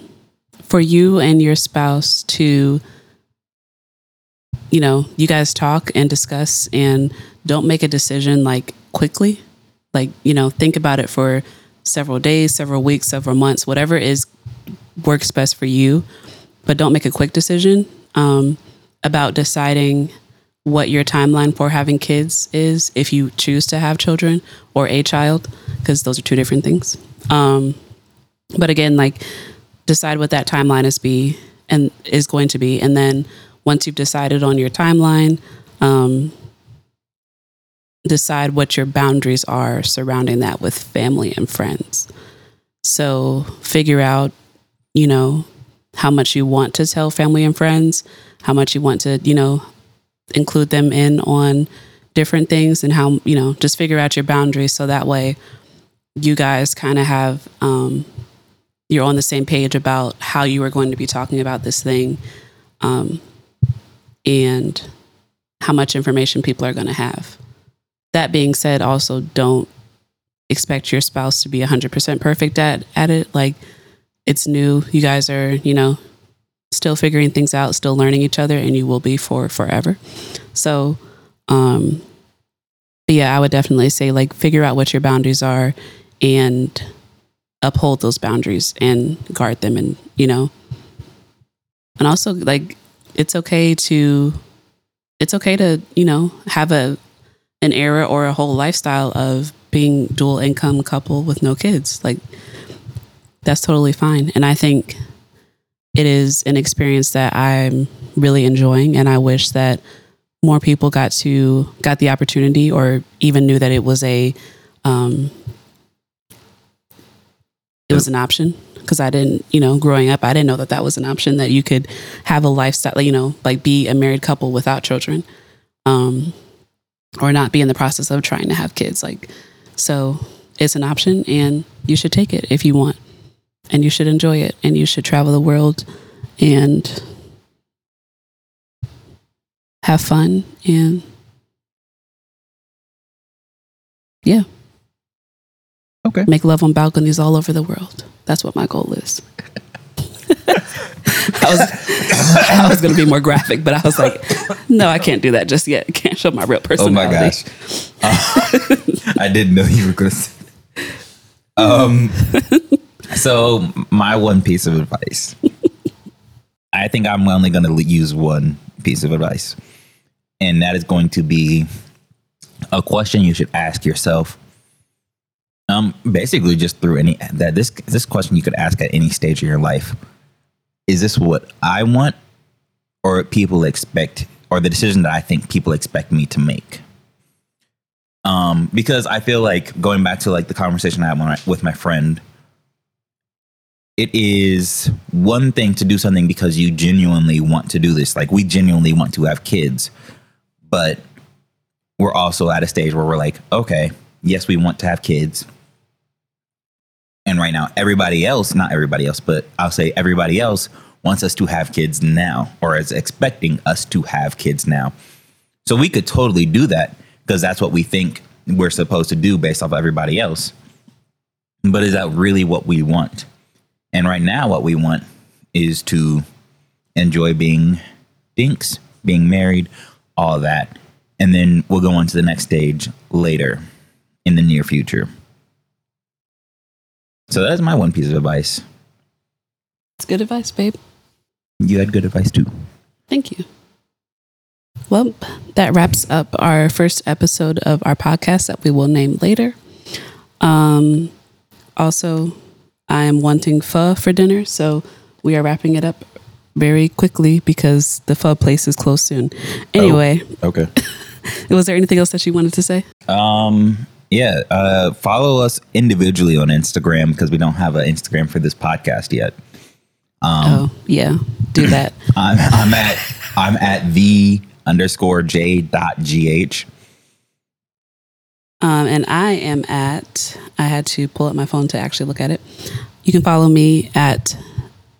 for you and your spouse to, you know, you guys talk and discuss and don't make a decision like quickly. Like, you know, think about it for several days, several weeks, several months, whatever is works best for you, but don't make a quick decision um, about deciding what your timeline for having kids is if you choose to have children or a child, because those are two different things. Um, but again, like decide what that timeline is be and is going to be, and then once you've decided on your timeline, um, decide what your boundaries are surrounding that with family and friends. So figure out, you know, how much you want to tell family and friends, how much you want to, you know, include them in on different things and how, you know, just figure out your boundaries so that way you guys kind of have um you're on the same page about how you are going to be talking about this thing um and how much information people are going to have. That being said, also don't expect your spouse to be 100% perfect at at it like it's new. You guys are, you know, still figuring things out, still learning each other, and you will be for forever. So, um, yeah, I would definitely say like figure out what your boundaries are and uphold those boundaries and guard them, and you know, and also like it's okay to it's okay to you know have a an era or a whole lifestyle of being dual income couple with no kids like that's totally fine. And I think it is an experience that I'm really enjoying and I wish that more people got to got the opportunity or even knew that it was a um it was an option because I didn't, you know, growing up, I didn't know that that was an option that you could have a lifestyle, you know, like be a married couple without children. Um or not be in the process of trying to have kids like so it's an option and you should take it if you want and you should enjoy it and you should travel the world and have fun and yeah okay. make love on balconies all over the world that's what my goal is [LAUGHS] I was I was gonna be more graphic, but I was like, no, I can't do that just yet. I can't show my real personality. Oh my gosh. Uh, [LAUGHS] I didn't know you were going to say that. Um, [LAUGHS] so, my one piece of advice [LAUGHS] I think I'm only going to use one piece of advice, and that is going to be a question you should ask yourself. Um, basically, just through any that this this question you could ask at any stage of your life. Is this what I want, or people expect, or the decision that I think people expect me to make? Um, because I feel like going back to like the conversation I had when I- with my friend, it is one thing to do something because you genuinely want to do this. Like we genuinely want to have kids, but we're also at a stage where we're like, okay, yes, we want to have kids. And right now, everybody else, not everybody else, but I'll say everybody else wants us to have kids now or is expecting us to have kids now. So we could totally do that because that's what we think we're supposed to do based off of everybody else. But is that really what we want? And right now, what we want is to enjoy being dinks, being married, all that. And then we'll go on to the next stage later in the near future. So that's my one piece of advice. It's good advice, babe. You had good advice too. Thank you. Well, that wraps up our first episode of our podcast that we will name later. Um, also, I am wanting pho for dinner, so we are wrapping it up very quickly because the pho place is closed soon. Anyway, Okay. [LAUGHS] was there anything else that you wanted to say? Um. Yeah. Uh. Follow us individually on Instagram because we don't have an Instagram for this podcast yet. oh, yeah, do that. [CLEARS THROAT] I'm, I'm at I'm at the underscore j dot gh. Um, and I am at, I had to pull up my phone to actually look at it. You can follow me at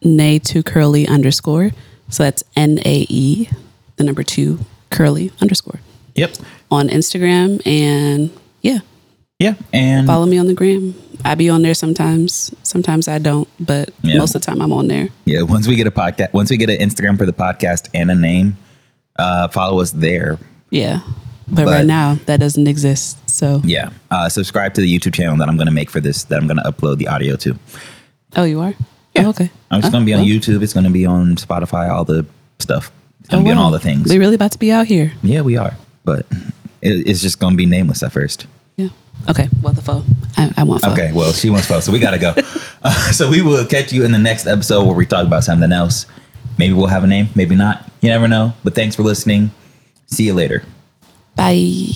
nay to curly underscore. So that's N A E, the number two curly underscore Yep. on Instagram. And yeah, Yeah. And follow me on the gram. I be on there sometimes. Sometimes I don't, but Yeah. most of the time I'm on there. yeah, once we get a podcast, once we get an Instagram for the podcast and a name, uh, follow us there. Yeah. But, But- right now that doesn't exist. So, Yeah. Uh, subscribe to the YouTube channel that I'm going to make for this. That I'm going to upload the audio to. oh, you are? Yeah. Oh, okay. I'm just Oh, going to be on well. YouTube. It's going to be on Spotify. All the stuff. It's going to Oh, be on all the things. We really about to be out here. Yeah, we are. But it, it's just going to be nameless at first. Yeah. Okay. Well, the phone. I, I want phone. Okay, well, she wants phone, so we gotta go. [LAUGHS] Uh, so we will catch you in the next episode where we talk about something else. Maybe we'll have a name, maybe not. You never know. But thanks for listening. See you later. Bye.